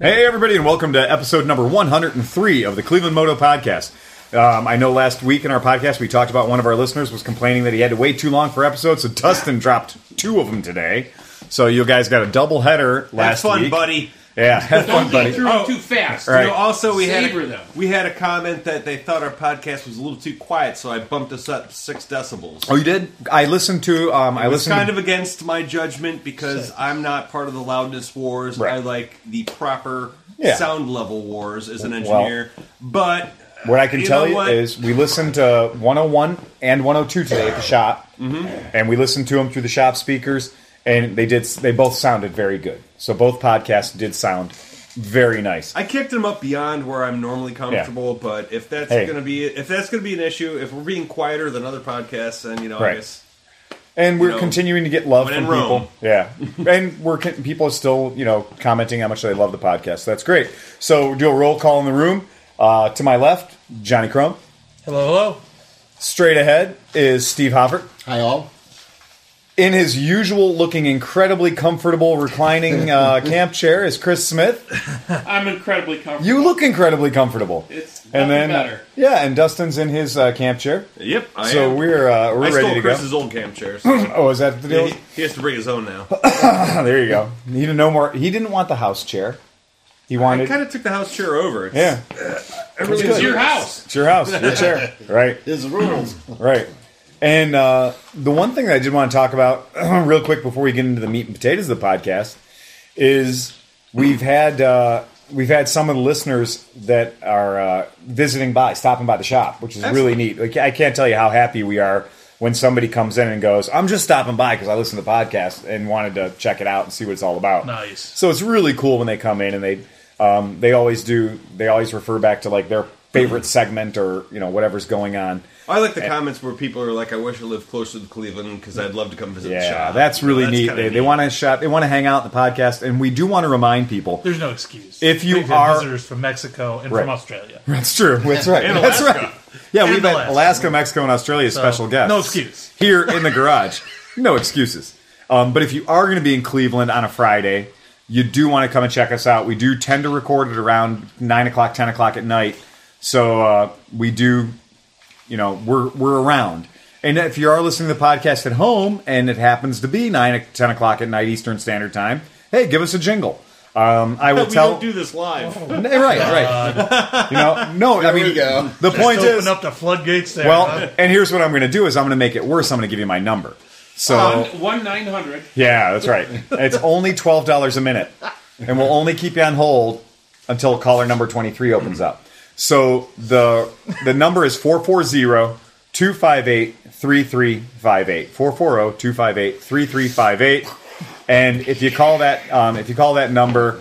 Hey, everybody, and welcome to episode number 103 of the Cleveland Moto Podcast. Um, I know last week in our podcast we talked about one of our listeners was complaining that he had to wait too long for episodes, so Dustin dropped two of them today. So you guys got a double header last Have fun, week. buddy. Yeah, have fun, Don't buddy. get through Oh. too fast. Right. You know, also we had Savor a, them. we had a comment that they thought our podcast was a little too quiet, so I bumped us up six decibels. Oh, you did? I listened to. Um, I It was listened. kind to, of against my judgment because I'm not part of the loudness wars. Right. I like the proper Yeah. sound level wars as an Well, engineer. but What I can you tell know you what? is we listened to 101 and 102 today at the shop, Mm-hmm. and we listened to them through the shop speakers, and they did. They both sounded very good. So both podcasts did sound very nice. I kicked them up beyond where I'm normally comfortable. But if that's Hey. going to be if that's going to be an issue, if we're being quieter than other podcasts, then you know, Right. I guess And we're know, continuing to get love when from in Rome. people. Yeah, and we're con- people are still you know commenting how much they love the podcast. So that's great. So do a roll call in the room. Uh, to my left, Johnny Crumb. Hello, hello. Straight ahead is Steve Hoffert. Hi, all. In his usual looking incredibly comfortable reclining uh, camp chair is Chris Smith. I'm incredibly comfortable. You look incredibly comfortable. It's and then better. yeah, and Dustin's in his uh, camp chair. yep. I so am. we're uh, we're I ready stole to Chris's go. old camp chair. So Oh, is that the deal? he, he has to bring his own now. there you go. He didn't no more. He didn't want the house chair. He I wanted. kind of took the house chair over. It's, yeah, I really It's your house. it's your house, your chair. Right, His rules. right. And uh, the one thing that I did want to talk about real quick before we get into the meat and potatoes of the podcast is we've had uh, we've had some of the listeners that are uh, visiting by, stopping by the shop, which is really neat. Like, I can't tell you how happy we are when somebody comes in and goes, "I'm just stopping by because I listened to the podcast and wanted to check it out and see what it's all about." Nice. So it's really cool when they come in and they um, they always do they always refer back to like their favorite segment or you know whatever's going on. I like the comments where people are like, "I wish I lived closer to Cleveland because I'd love to come visit the shop." that's You know, really that's neat. kinda They, they want to shop. They want to hang out in the podcast, and we do want to remind people. There's no excuse. If you We've had are- visitors from Mexico and Right. from Australia, That's true. That's right. And That's right. Yeah, And we've had Alaska. Alaska, Mexico, and Australia as So, special guests. no excuse. here in the garage. No excuses. Um, but if you are going to be in Cleveland on a Friday, you do want to come and check us out. We do tend to record it around nine o'clock, ten o'clock at night. So uh, we do, you know, we're we're around. And if you are listening to the podcast at home and it happens to be nine, o- ten o'clock at night Eastern Standard Time, hey, give us a jingle. Um, I will we tell. don't do this live. right, right. you know, no. I mean, go. the point Just is, open up the floodgates there. well, huh? and here's what I'm going to do is I'm going to make it worse. I'm going to give you my number. So One, one nine hundred. yeah, that's right. It's only twelve dollars a minute, and we'll only keep you on hold until caller number twenty three opens up. So the the number is 440-258-3358. 440-258-3358. And if you call that um, if you call that number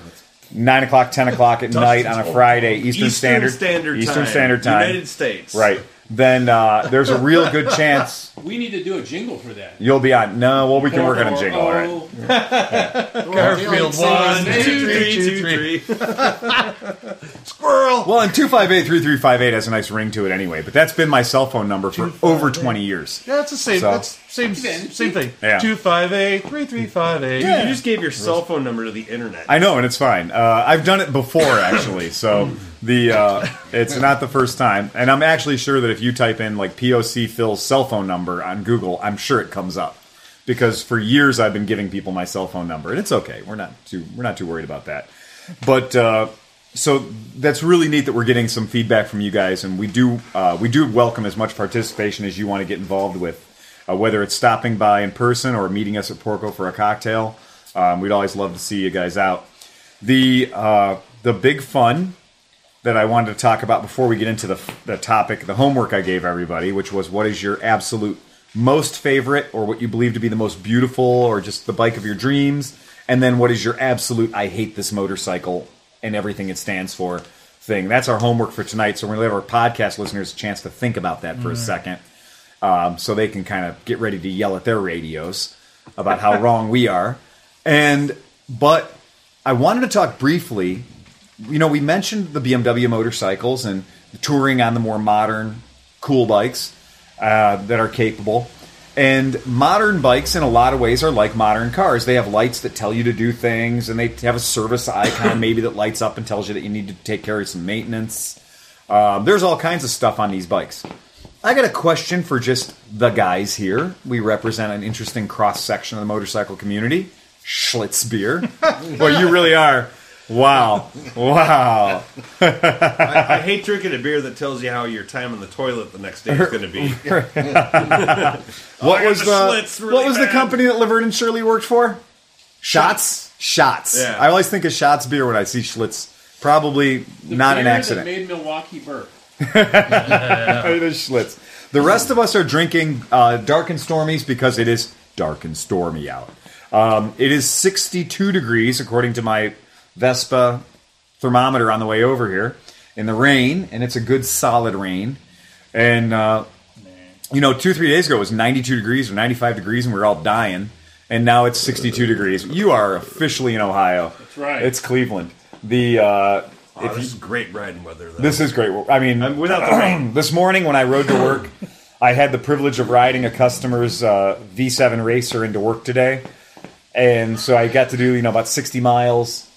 nine o'clock, ten o'clock at night on a Friday, Eastern, Eastern Standard Standard Eastern Time. Standard Time, United States. right? Then uh, there's a real good chance We need to do a jingle for that. you'll be on. No, well, we can work on a jingle, all right? Oh, Garfield one, Two, two, three, three, two, three. three. Squirrel. Well, and 258-3358 has a nice ring to it anyway, but that's been my cell phone number for over 20 years. Yeah, it's the same. So- That's same same thing. Yeah. Two five eight three three five eight. You just gave your cell phone number to the internet. I know, and it's fine. Uh, I've done it before, actually, so the uh, it's not the first time. And I'm actually sure that if you type in, like, POC Phil's cell phone number on Google, I'm sure it comes up. Because for years I've been giving people my cell phone number, and it's okay. We're not too we're not too worried about that. But uh, so that's really neat that we're getting some feedback from you guys, and we do uh, we do welcome as much participation as you want to get involved with, uh, whether it's stopping by in person or meeting us at Porco for a cocktail. Um, we'd always love to see you guys out. The uh, the big fun that I wanted to talk about before we get into the the topic, the homework I gave everybody, which was what is your absolute most favorite or what you believe to be the most beautiful or just the bike of your dreams, and then what is your absolute I hate this motorcycle and everything it stands for thing. That's our homework for tonight. So we're gonna give our podcast listeners a chance to think about that for a second, um, so they can kind of get ready to yell at their radios about how wrong we are. And but I wanted to talk briefly. You know, we mentioned the BMW motorcycles and touring on the more modern, cool bikes uh, that are capable. And modern bikes, in a lot of ways, are like modern cars. They have lights that tell you to do things, and they have a service icon maybe that lights up and tells you that you need to take care of some maintenance. Um, there's all kinds of stuff on these bikes. I got a question for just the guys here. We represent an interesting cross section of the motorcycle community. Schlitz beer. well, you really are. Wow. Wow. I, I hate drinking a beer that tells you how your time in the toilet the next day is going to be. What I was the the, Schlitz really what was the company that Laverne and Shirley worked for? Shotz. Shotz. Yeah. I always think of Shotz beer when I see Schlitz. Probably The not an beer accident. That made Milwaukee burp. it is Schlitz. The rest of us are drinking uh, Dark and Stormies because it is dark and stormy out. Um, it is 62 degrees, according to my Vespa thermometer on the way over here, in the rain, and it's a good solid rain. And, uh, you know, two, three days ago it was 92 degrees or 95 degrees, and we were all dying. And now it's 62 degrees. You are officially in Ohio. That's right. It's Cleveland. The uh, Oh, if this you- is great riding weather, though. this is great. I mean, Um, without the rain. this morning when I rode to work, I had the privilege of riding a customer's uh, V7 racer into work today, and so I got to do you know about 60 miles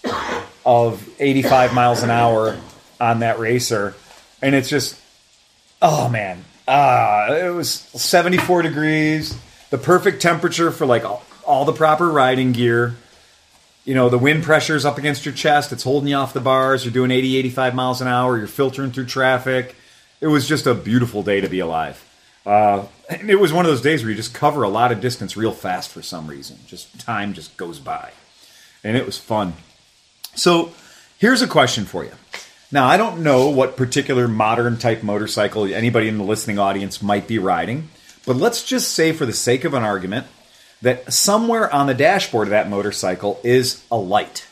of 85 miles an hour on that racer, and it's just, oh man, ah, it was 74 degrees, the perfect temperature for like all, all the proper riding gear. You know the wind pressure's up against your chest it's holding you off the bars you're doing 80 85 miles an hour you're filtering through traffic. It was just a beautiful day to be alive. Uh, and it was one of those days where you just cover a lot of distance real fast for some reason. Just time just goes by. And it was fun so here's a question for you now i don't know what particular modern type motorcycle anybody in the listening audience might be riding but let's just say for the sake of an argument that somewhere on the dashboard of that motorcycle is a light.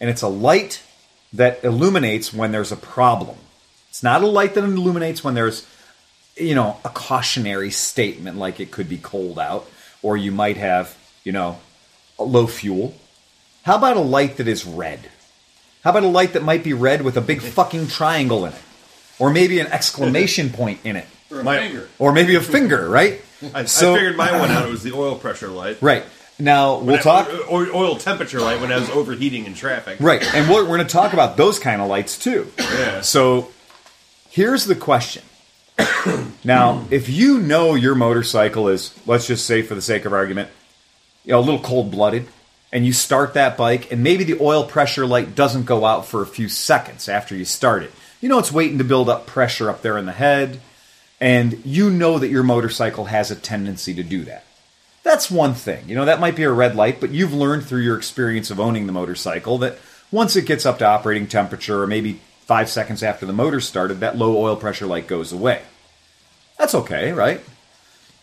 And it's a light that illuminates when there's a problem. It's not a light that illuminates when there's, you know, a cautionary statement like it could be cold out or you might have, you know, low fuel. How about a light that is red? How about a light that might be red with a big fucking triangle in it? Or maybe an exclamation point in it? Or a My- finger. Or maybe a finger, right? I, So- I figured mine went out. It was the oil pressure light. Right. Now, we'll I- talk. Or, oil temperature light when I was overheating in traffic. Right, and we're, we're going to talk about those kind of lights too. Yeah. So here's the question. now, if you know your motorcycle is, let's just say for the sake of argument, you know, a little cold blooded, and you start that bike, and maybe the oil pressure light doesn't go out for a few seconds after you start it. You know, it's waiting to build up pressure up there in the head, and you know that your motorcycle has a tendency to do that. That's one thing. You know, that might be a red light, but you've learned through your experience of owning the motorcycle that once it gets up to operating temperature, or maybe five seconds after the motor started, that low oil pressure light goes away. That's okay, right?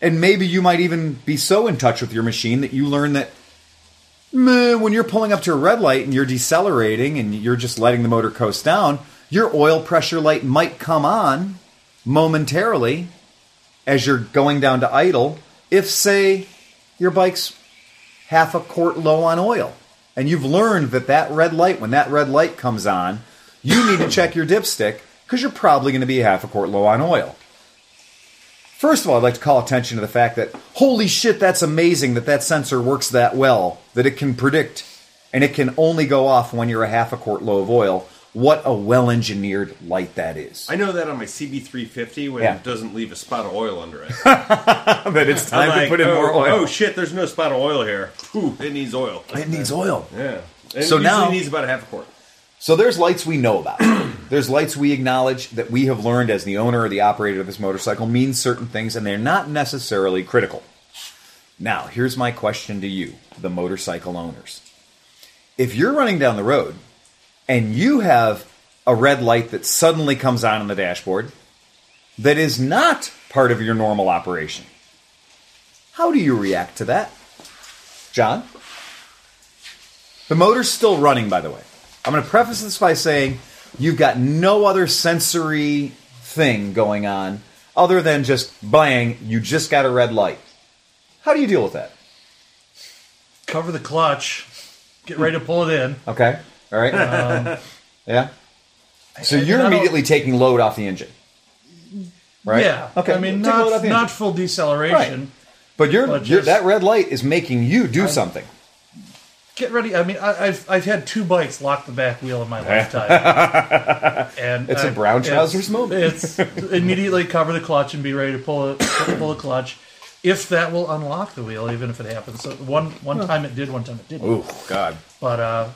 And maybe you might even be so in touch with your machine that you learn that when you're pulling up to a red light and you're decelerating and you're just letting the motor coast down, your oil pressure light might come on momentarily as you're going down to idle if, say, your bike's half a quart low on oil. And you've learned that that red light, when that red light comes on, you need to check your dipstick because you're probably going to be half a quart low on oil. First of all, I'd like to call attention to the fact that, holy shit, that's amazing that that sensor works that well, that it can predict and it can only go off when you're a half a quart low of oil. What a well engineered light that is. I know that on my CB350 when Yeah. it doesn't leave a spot of oil under it. that it's time I'm to put in oh, more oil. Oh shit, there's no spot of oil here. Ooh, it needs oil. it needs oil. Yeah. And So it now- needs about a half a quart. So there's lights we know about. there's lights we acknowledge that we have learned as the owner or the operator of this motorcycle means certain things and they're not necessarily critical. Now, here's my question to you, the motorcycle owners. If you're running down the road and you have a red light that suddenly comes on on the dashboard that is not part of your normal operation, how do you react to that? John? The motor's still running, by the way. I'm going to preface this by saying you've got no other sensory thing going on other than just bang, you just got a red light. How do you deal with that? Cover the clutch. Get ready to pull it in. Okay. All right. Um, yeah. So you're immediately taking load off the engine. Right? Yeah. Okay. I mean, Take load off not the not full deceleration, But you're, But you're just- that red light is making you do something. Get ready. I mean, I, I've I've had two bikes lock the back wheel in my lifetime, and It's a I- brown it's- trousers moment. It's immediately cover the clutch and be ready to pull it, pull the clutch, if that will unlock the wheel, even if it happens. So one one time it did, one time it didn't. Ooh, God. But uh,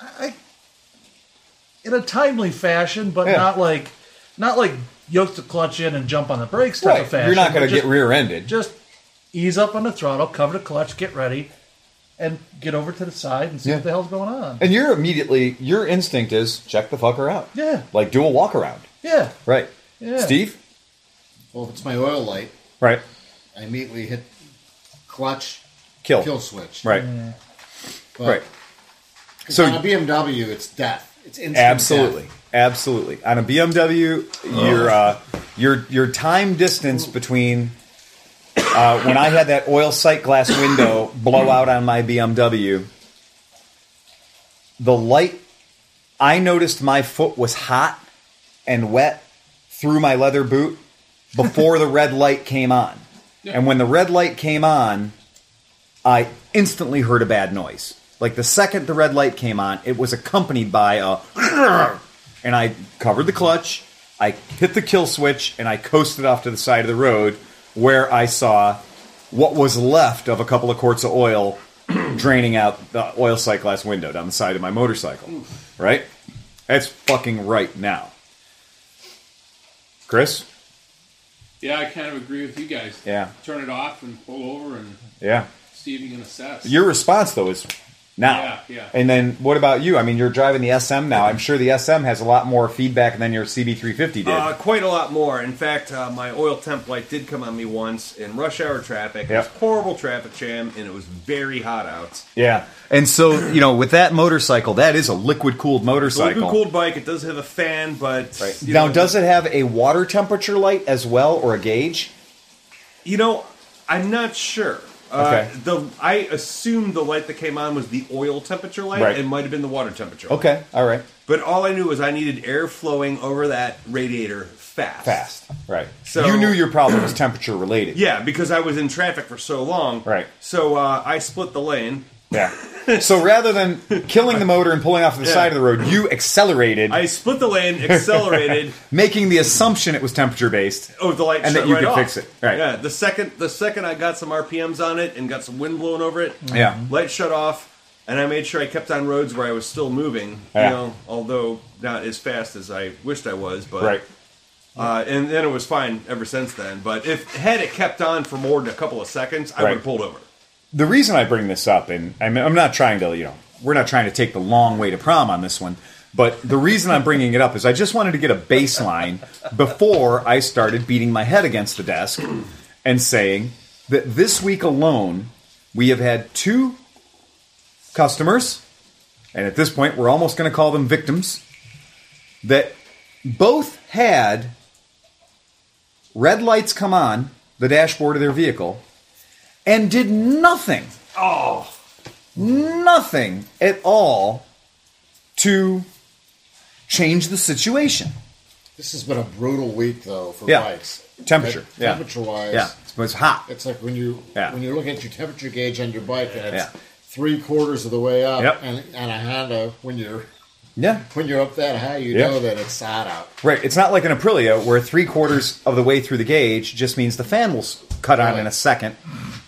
I, in a timely fashion, but Yeah. not like not like yoke the clutch in and jump on the brakes type Right. of fashion. You're not going to get rear-ended. just ease up on the throttle, cover the clutch, get ready, and get over to the side and see Yeah. what the hell's going on. And you're immediately your instinct is check the fucker out. Yeah. Like do a walk around. Yeah, Right. Yeah. Steve? Well, if it's my oil light, Right. I immediately hit clutch, Kill. kill switch. Right. But Right. So So on a BMW, it's death. It's instant absolutely. death. Absolutely. On a BMW, your uh, your your time distance between uh, when I had that oil sight glass window blow out on my BMW, the light I noticed my foot was hot and wet through my leather boot before the red light came on. And when the red light came on, I instantly heard a bad noise. Like the second the red light came on, it was accompanied by a and I covered the clutch, I hit the kill switch, and I coasted off to the side of the road where I saw what was left of a couple of quarts of oil draining out the oil sight glass window down the side of my motorcycle. Right? That's fucking right now. Chris? Yeah, I kind of agree with you guys. Yeah. Turn it off and pull over and Yeah. see if you can assess. Your response though is now. Yeah, yeah. And then what about you? I mean, you're driving the SM now. I'm sure the SM has a lot more feedback than your CB350 did. Uh, quite a lot more. In fact, uh, my oil temp light did come on me once in rush hour traffic. It was horrible traffic jam, and it was very hot out. yeah. And so, you know, with that motorcycle, that is a liquid cooled motorcycle. liquid cooled bike. It does have a fan, but Right. Now, know, does it have a water temperature light as well or a gauge? You know, I'm not sure. Uh, Okay. the I assumed the light that came on was the oil temperature light. Right. It might have been the water temperature. light. Okay. All right. But all I knew was I needed air flowing over that radiator fast. Fast. Right. So- you knew your problem was temperature related. Yeah, because I was in traffic for so long. Right. So uh, I split the lane. Yeah. So rather than killing the motor and pulling off to the Yeah. side of the road, you accelerated, I split the lane, accelerated. making the assumption it was temperature based. Oh, the light And shut that you right could off. fix it. Right. Yeah. The second, the second I got some RPMs on it and got some wind blowing over it. Yeah. Light shut off, and I made sure I kept on roads where I was still moving. Yeah. You know, although not as fast as I wished I was. But Right. Uh, and then it was fine ever since then. But if had it kept on for more than a couple of seconds, I Right. would have pulled over. The reason I bring this up, and I mean, I'm not trying to, you know, we're not trying to take the long way to prom on this one, but the reason I'm bringing it up is I just wanted to get a baseline before I started beating my head against the desk and saying that this week alone we have had two customers, and at this point we're almost going to call them victims, that both had red lights come on the dashboard of their vehicle and did nothing. Oh, nothing at all to change the situation. This has been a brutal week, though, for Yeah. bikes. Temperature, yeah. Temperature wise, Yeah, it was hot. it's like when you Yeah. when you look at your temperature gauge on your bike and it's Yeah. three quarters of the way up, Yep. and and a Honda when you're Yeah, when you're up that high, you Yeah. know that it's hot out. right. It's not like an Aprilia where three quarters of the way through the gauge just means the fan will cut on in a second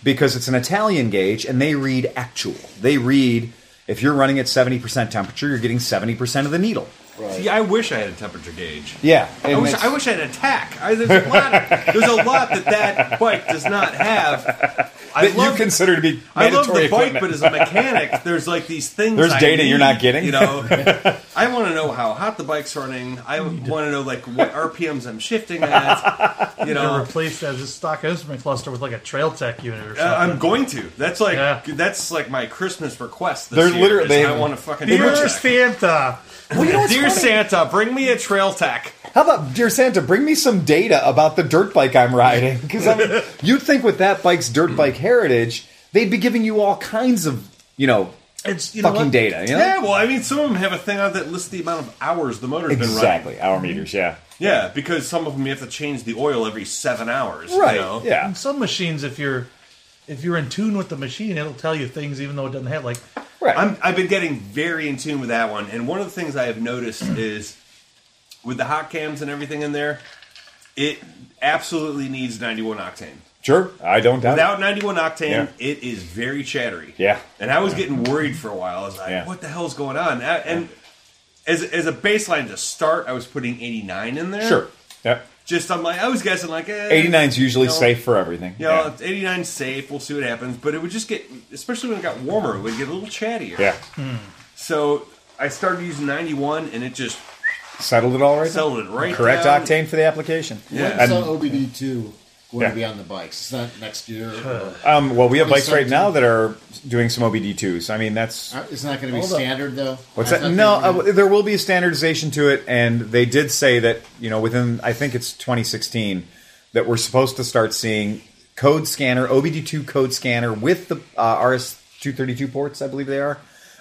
because it's an Italian gauge and they read actual. They read if you're running at 70% temperature, you're getting 70% of the needle. Right. See, I wish I had a temperature gauge. Yeah, I wish, it's- I wish I had a tach. I, there's a lot. there's a lot that that bike does not have. I that you love, consider to be I love mandatory the bike, equipment. but as a mechanic, there's like these things. There's I data you're not getting. You know, I want to know how hot the bike's running. I want to know like what RPMs I'm shifting at. You know, replace that as stock instrument cluster with like a Trail Tech unit or something. uh, I'm going to. That's like Yeah. that's like my Christmas request. This They're year, literally- is they- I want to fucking Dear check. Santa, Dear Santa, bring me a trail tech. How about, dear Santa, bring me some data about the dirt bike I'm riding? Because I mean, you'd think with that bike's dirt bike heritage, they'd be giving you all kinds of, you know, It's you know fucking what? data. You know? Yeah, well, I mean, some of them have a thing on that lists the amount of hours the motor's been running. Exactly. Hour mm-hmm. meters. Yeah. Yeah, because some of them you have to change the oil every seven hours. Right. You know? Yeah. And some machines, if you're if you're in tune with the machine, it'll tell you things even though it doesn't have like Right. I'm, I've been getting very in tune with that one, and one of the things I have noticed is with the hot cams and everything in there, it absolutely needs 91 octane. sure. I don't doubt. it. Without 91 octane, Yeah. it is very chattery. Yeah. And I was getting worried for a while. I was like, Yeah. what the hell's going on? A- And as, as a baseline to start, I was putting 89 in there. Sure. Yep. Just, I'm like, I was guessing like, eh, 89 is usually you know, safe for everything. You know, 89 's safe. We'll see what happens. But it would just get, especially when it got warmer, it would get a little chattier. yeah. So I started using 91, and it just Settled it all right. there? settled it right Correct down. octane for the application. Yeah. When's And- uh, OBD2 going Yeah. to be on the bikes? It's not next year. or- Um, well, we have bikes right now that are doing some OBD2s. I mean, that's Uh, It's not going to be Hold up. standard, though? what's I that? No, they were uh, there will be a standardization to it, and they did say that you know within I think it's 2016 that we're supposed to start seeing code scanner OBD2 code scanner with the uh, RS232 ports, I believe they are,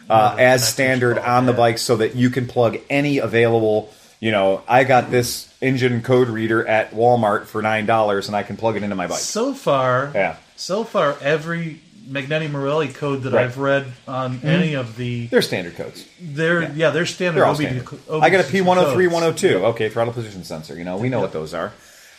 uh, as standard on the bike, so that you can plug any available. You know, I got this engine code reader at Walmart for nine dollars, and I can plug it into my bike. so far. Yeah. So far, every Magneti Marelli code that Right. I've read on any of the They're standard codes. they're yeah, they're standard. They're all OBD standard. co- I got a OBD P103, codes. 102. Okay, throttle position sensor. You know, we know what those are,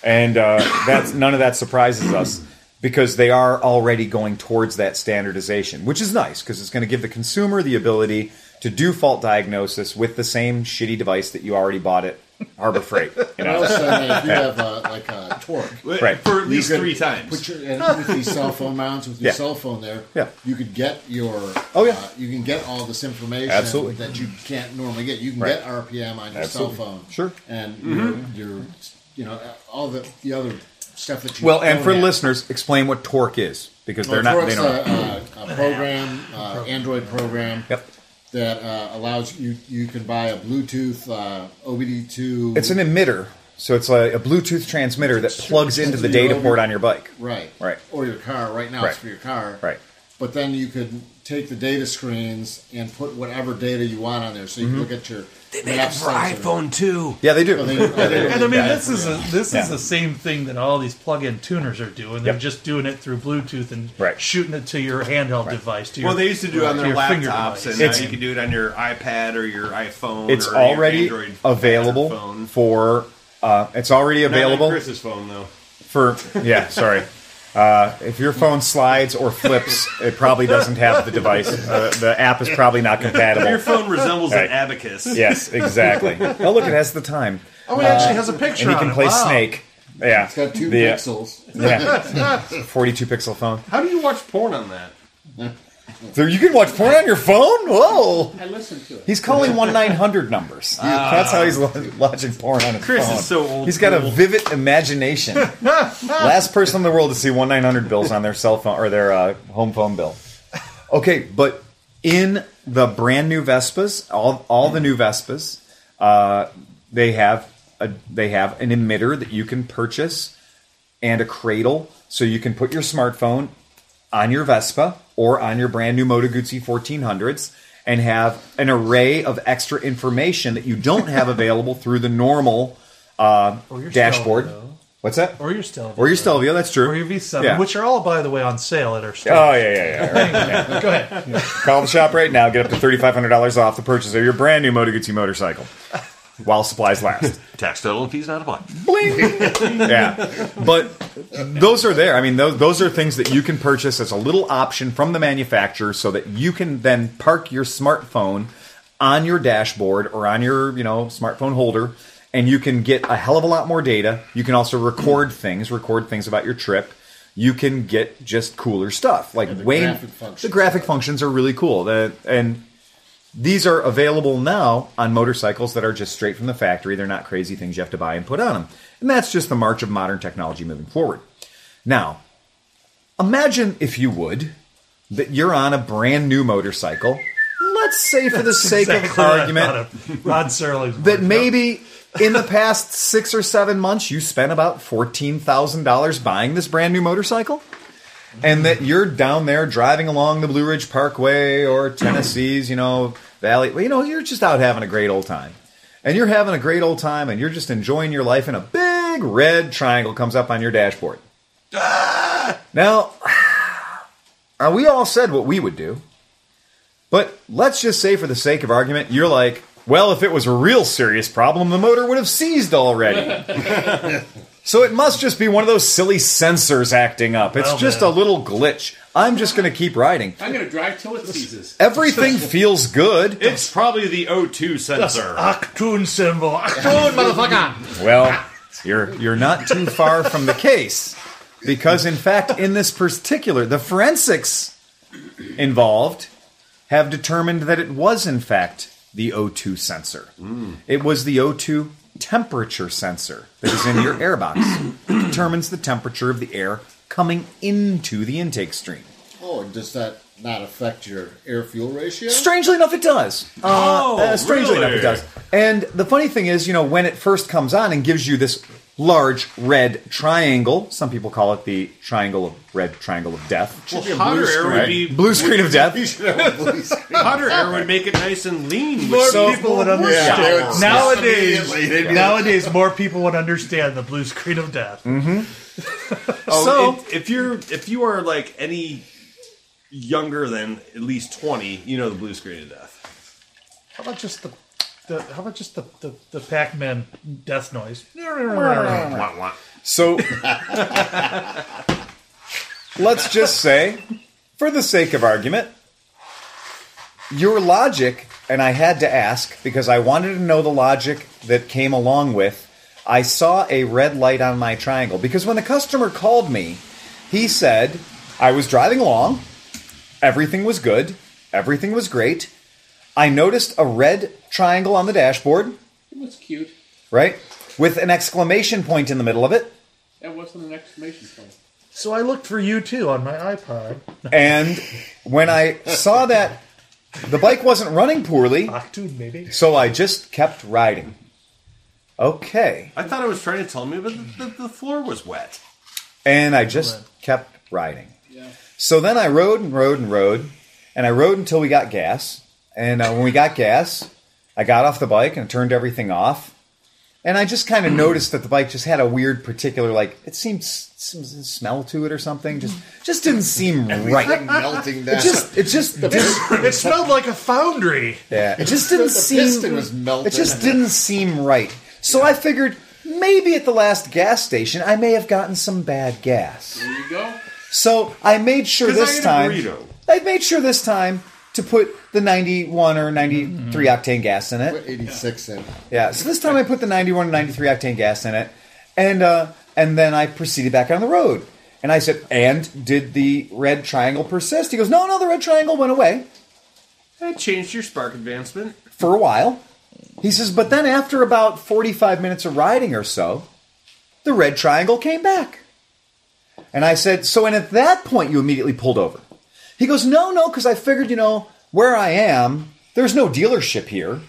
and uh, that's none of that surprises us because they are already going towards that standardization, which is nice because it's going to give the consumer the ability to do fault diagnosis with the same shitty device that you already bought at Harbor Freight. You I know, was saying that if you have uh, like a torque, Right. For at you least could three times. Put your, and with these cell phone mounts, with your Yeah. cell phone there, Yeah. you could get your. Oh, yeah. uh, you can get all this information Absolutely. that you can't normally get. You can Right. get RPM on your Absolutely. cell phone, Sure. and Mm-hmm. your, your, you know, all the the other stuff that you. well, and don't for have. listeners, explain what Torque is because Well, they're not. They Torque's don't. a, a, a program, uh, Android program. Yep. That uh, allows you you can buy a Bluetooth uh, OBD2. It's an emitter, so it's a, a Bluetooth transmitter that plugs into the data port on your bike. Right. Right. Or your car. Right now Right. it's for your car. Right. But then you could take the data screens and put whatever data you want on there. So you Mm-hmm. can look at your map sensor. too. Yeah, they do. Well, they- they don't And I mean, this is a, this Yeah. is the same thing that all these plug-in tuners are doing. They're Yep. just doing it through Bluetooth and Right. shooting it to your handheld device. To your, Well, they used to do it on their your finger laptops, device. and now you can do it on your iPad or your iPhone. it's or your already Android available phone. for uh, it's already Not like available Chris's phone though. for yeah sorry uh, if your phone slides or flips it probably doesn't have the device uh, the app is probably not compatible. Your phone resembles Right. an abacus. yes exactly oh look it has the time oh, it actually has a picture. and you on can it. play Wow. snake yeah It's got two The, pixels. yeah 42 pixel phone How do you watch porn on that? so you can watch porn on your phone whoa I listen to it. He's calling one nine hundred numbers. That's how he's lo- watching porn on his Chris phone. is so old He's got a vivid imagination. Last person in the world to see one nine hundred bills on their cell phone or their uh, home phone bill. Okay, but in the brand new Vespas, all all the new Vespas, uh, they have a they have an emitter that you can purchase and a cradle, so you can put your smartphone on your Vespa or on your brand new Moto Guzzi 1400s and have an array of extra information that you don't have available through the normal uh, dashboard. Stelvio. What's that? Or your Stelvio. Or your Stelvio, that's true. Or your V7, Yeah. which are all, by the way, on sale at our store. Oh, yeah, yeah, yeah. right. Go ahead. Call the shop right now. Get up to $3,500 off the purchase of your brand new Moto Guzzi motorcycle while supplies last. Tax total and fees not applied. yeah, but those are there. I mean, those those are things that you can purchase as a little option from the manufacturer, so that you can then park your smartphone on your dashboard or on your you know smartphone holder, and you can get a hell of a lot more data. You can also record things, record things about your trip. You can get just cooler stuff like the Wayne. graphic functions. The graphic functions are really cool. The, and these are available now on motorcycles that are just straight from the factory. They're not crazy things you have to buy and put on them. And that's just the march of modern technology moving forward. Now, imagine if you would that you're on a brand new motorcycle. Let's say for the sake Exactly of argument. Rod Serling. that maybe in the past 6 or 7 months you spent about $14,000 buying this brand new motorcycle. And that you're down there driving along the Blue Ridge Parkway or Tennessee's, you know, Valley. Well, you know, you're just out having a great old time, and you're having a great old time, and you're just enjoying your life, and a big red triangle comes up on your dashboard. Now, uh, we all said what we would do, but let's just say, for the sake of argument, you're like, well, if it was a real serious problem, the motor would have seized already. so it must just be one of those silly sensors acting up. It's Well, just man. a little glitch. I'm just going to keep riding. I'm going to drive till it seizes. Everything feels good. It's probably the O2 sensor. Octoon symbol. Octoon, motherfucker. Well, you're you're not too far from the case because in fact in this particular the forensics involved have determined that it was in fact the O2 sensor. Hmm. It was the O2 temperature sensor that is in your airbox. It determines the temperature of the air coming into the intake stream. Oh, and does that not affect your air fuel ratio? Strangely enough, it does. Uh, Oh, uh, strangely really? enough, it does. And the funny thing is, you know, when it first comes on and gives you this large red triangle, some people call it the triangle of red triangle of death. Well, be hotter blue air screen. would be Blue screen of death. You should have a blue screen. hotter air would make it nice and lean. More So- people would understand. they would nowadays, immediately, nowadays, more people would understand the blue screen of death. Mm-hmm. Oh, So- if, if you're if you are like any younger than at least twenty, you know the blue screen of death. How about just the, the how about just the the, the Pac-Man death noise? So let's just say, for the sake of argument, your logic, and I had to ask because I wanted to know the logic that came along with. I saw a red light on my triangle because when the customer called me, he said I was driving along, everything was good, everything was great. I noticed a red triangle on the dashboard, It was cute. right, with an exclamation point in the middle of it. That wasn't an exclamation point. So I looked for you too on my iPod. And when I saw that the bike wasn't running poorly, Octoon, maybe. so I just kept riding. Okay. I thought I was trying to tell me, but the, the, the floor was wet. And I just kept riding. Yeah. So then I rode and rode and rode, and I rode until we got gas. And uh, when we got gas, I got off the bike and turned everything off. And I just kind of noticed that the bike just had a weird, particular, like it seemed some smell to it or something. Just, just didn't seem right. Melting down. It just, it just didn't. It smelled like a foundry. Yeah, it just didn't The seem. piston was melted. It just didn't seem right. So I figured maybe at the last gas station I may have gotten some bad gas. There you go. So I made sure 'Cause I this ate a time. burrito. I made sure this time to put the 91 or 93 octane gas in it. Put 86 in. Yeah. So this time I put the 91 or 93 octane gas in it, and uh, and then I proceeded back on the road. And I said, "And did the red triangle persist?" He goes, "No, no, the red triangle went away." That changed your spark advancement. for a while. He says, but then after about 45 minutes of riding or so, the red triangle came back. And I said, so and at that point you immediately pulled over. He goes, no, no, because I figured, you know, where I am, there's no dealership here.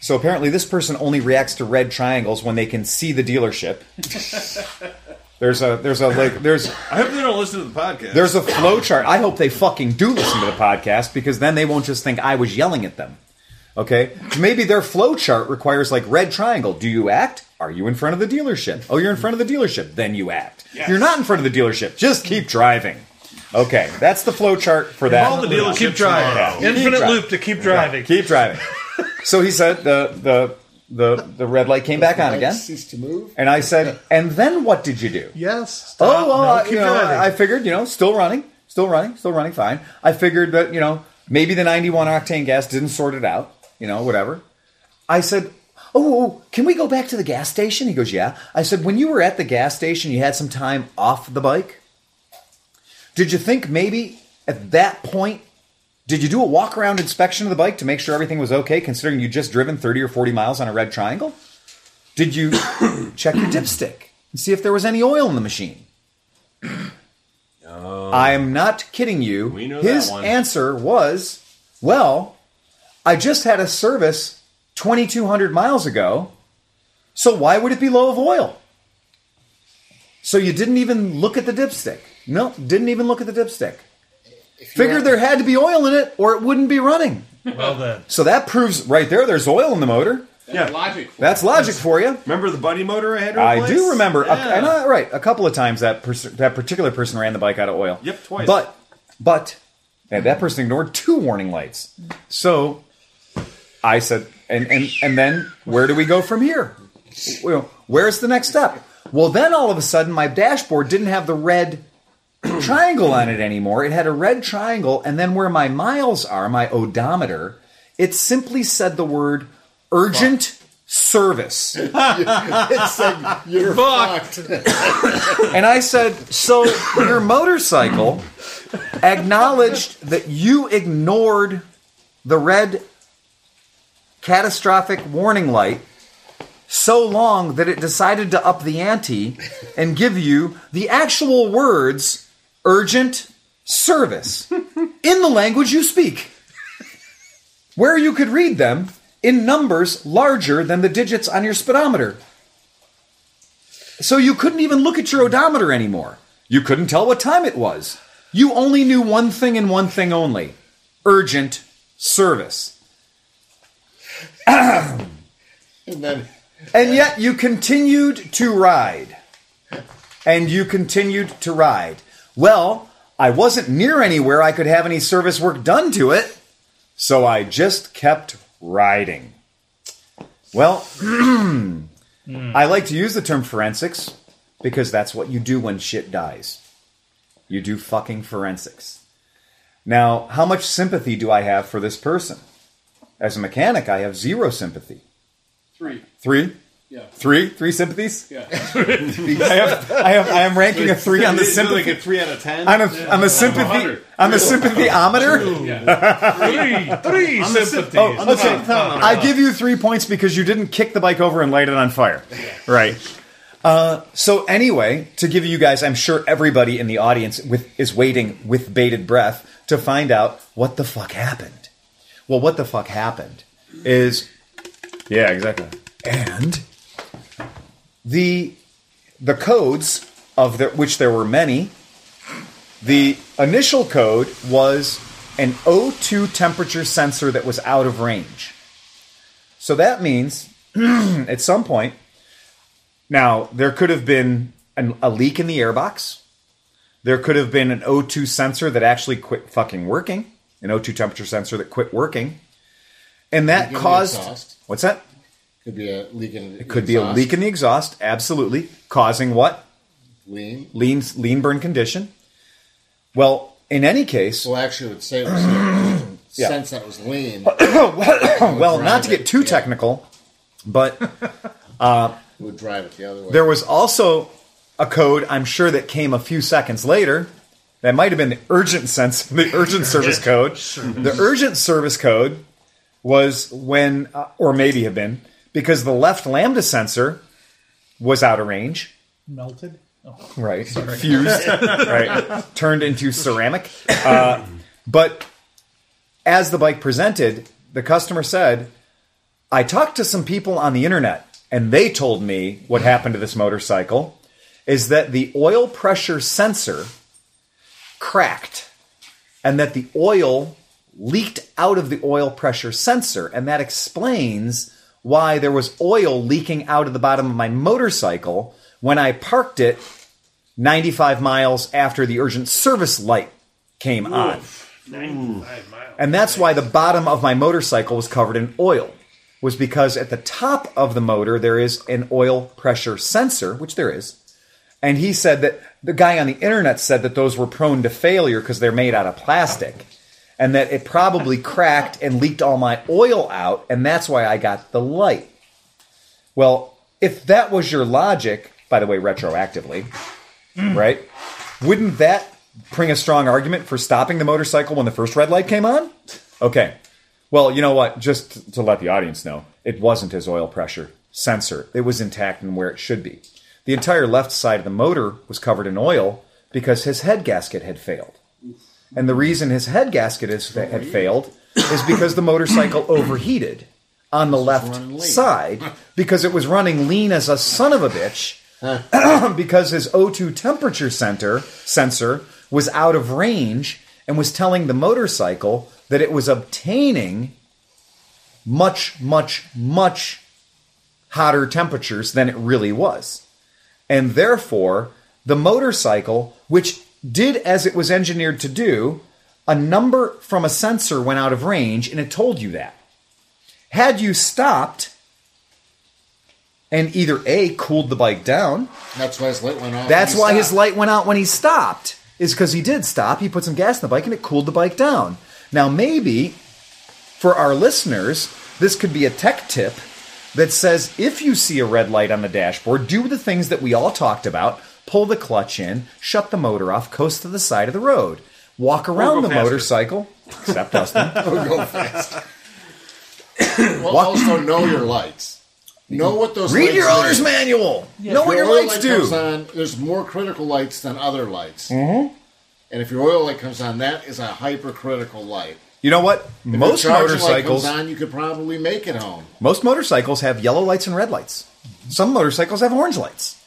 So apparently this person only reacts to red triangles when they can see the dealership. There's a there's a like there's I hope they don't listen to the podcast. there's a flow chart. I hope they fucking do listen to the podcast because then they won't just think I was yelling at them. Okay? Maybe their flow chart requires like red triangle. Do you act? Are you in front of the dealership? Oh, you're in front of the dealership. Then you act. You're not in front of the dealership. Just keep driving. Okay, that's the flow chart for that. All the dealerships Keep driving. tomorrow. Keep Infinite driving. loop to keep driving. Keep driving. so he said the the the the red light came back on again, Cease to move. and I said, and then what did you do? Yes. Oh Stop. well, no, I- keep you know, driving. I figured you know, still running, still running, still running, fine. I figured that you know maybe the 91 octane gas didn't sort it out, you know, whatever. I said, oh, oh, oh can we go back to the gas station? He goes, yeah. I said, when you were at the gas station, you had some time off the bike. Did you think maybe at that point? Did you do a walk around inspection of the bike to make sure everything was okay, considering you just driven 30 or 40 miles on a red triangle? Did you check your dipstick and see if there was any oil in the machine? Oh. I am not kidding you. We know His that one. answer was, well, I just had a service 2,200 miles ago, so why would it be low of oil? So you didn't even look at the dipstick. No, didn't even look at the dipstick. Figured have- there had to be oil in it, or it wouldn't be running. Well then, So that proves right there. There's oil in the motor. That's logic. For That's logic for you. Remember the buddy motor I had to I replace? do remember, a, Yeah. and I, right, a couple of times that pers- that particular person ran the bike out of oil. Yep, twice. But, but, and that person ignored two warning lights. So, I said, and and and then where do we go from here? Well, where's the next step? Well, then all of a sudden, my dashboard didn't have the red triangle on it anymore. It had a red triangle, and then where my miles are, my odometer, it simply said the word urgent service. it said you're fucked. And I said, So your motorcycle acknowledged that you ignored the red catastrophic warning light so long that it decided to up the ante and give you the actual words urgent service in the language you speak, where you could read them in numbers larger than the digits on your speedometer. So you couldn't even look at your odometer anymore. You couldn't tell what time it was. You only knew one thing and one thing only urgent service. And then And yet you continued to ride. And you continued to ride. Well, I wasn't near anywhere I could have any service work done to it, so I just kept riding. Well, I like to use the term forensics because that's what you do when shit dies. You do fucking forensics. Now, how much sympathy do I have for this person? As a mechanic, I have zero sympathy. Three. Three? Yeah. Three? Three sympathies? Yeah. I have, I have, I am ranking a three on the Is it like sympathy. a three out of ten. On, a, on the sympathy, 100. on the sympathyometer. yeah. three, three sympathies. Oh, okay. I give you three points because you didn't kick the bike over and light it on fire. Right. Uh, so anyway, to give you guys, I'm sure everybody in the audience with, is waiting with bated breath to find out what the fuck happened. Well, what the fuck happened is, yeah, exactly. And the the codes of the, which there were many. The initial code was an O2 temperature sensor that was out of range. So that means at some point, now there could have been an, a leak in the airbox. There could have been an O2 sensor that actually quit fucking working, an O2 temperature sensor that quit working. And that Leak caused. What's that? could be a leak in It could be a leak in the exhaust, absolutely, causing what? lean. Lean, lean burn condition. Well, in any case, Well, actually, it would say it was a Yeah. sense that was lean. well, not to drive get it, too yeah. technical, but uh, It would drive it the other way. there was also a code I'm sure that came a few seconds later. That might have been the urgent sense, the urgent service code. The urgent service code was when, uh, or maybe have been, because the left lambda sensor was out of range. Melted. Oh. right? Fused, right? Turned into ceramic. Uh, but as the bike presented, the customer said, I talked to some people on the internet, and they told me what happened to this motorcycle is that the oil pressure sensor cracked and that the oil leaked out of the oil pressure sensor, and that explains why there was oil leaking out of the bottom of my motorcycle when I parked it 95 miles after the urgent service light came on. And that's why the bottom of my motorcycle was covered in oil. Was because at the top of the motor there is an oil pressure sensor, which there is. And he said that the guy on the internet said that those were prone to failure because they're made out of plastic. And that it probably cracked and leaked all my oil out, and that's why I got the light. Well, if that was your logic, by the way, retroactively, mm. right? Wouldn't that bring a strong argument for stopping the motorcycle when the first red light came on? Okay. Well, you know what? Just to let the audience know, it wasn't his oil pressure sensor. It was intact and where it should be. The entire left side of the motor was covered in oil because his head gasket had failed. And the reason his head gasket is, had failed is because the motorcycle overheated on the left side because it was running lean as a son of a bitch because his O2 temperature center sensor was out of range and was telling the motorcycle that it was obtaining much, much, much hotter temperatures than it really was. And therefore, the motorcycle, which did as it was engineered to do, a number from a sensor went out of range and it told you that. Had you stopped and either A, cooled the bike down, That's why his light went off. that's why his light went out when he stopped, is because he did stop. He put some gas in the bike and it cooled the bike down. Now, maybe for our listeners, this could be a tech tip that says if you see a red light on the dashboard, do the things that we all talked about pull the clutch in, shut the motor off, coast to the side of the road, walk around the faster. motorcycle, except Dustin. go fast. well, also know your lights. Know what those. Read lights your owner's mean. manual. know what If your oil lights light do. Comes on, there's more critical lights than other lights. Mm-hmm. And if your oil light comes on, that is a hypercritical light. You know what? If Most your charging light motorcycles, comes on, you could probably make it home. most motorcycles have yellow lights and red lights. Some motorcycles have orange lights.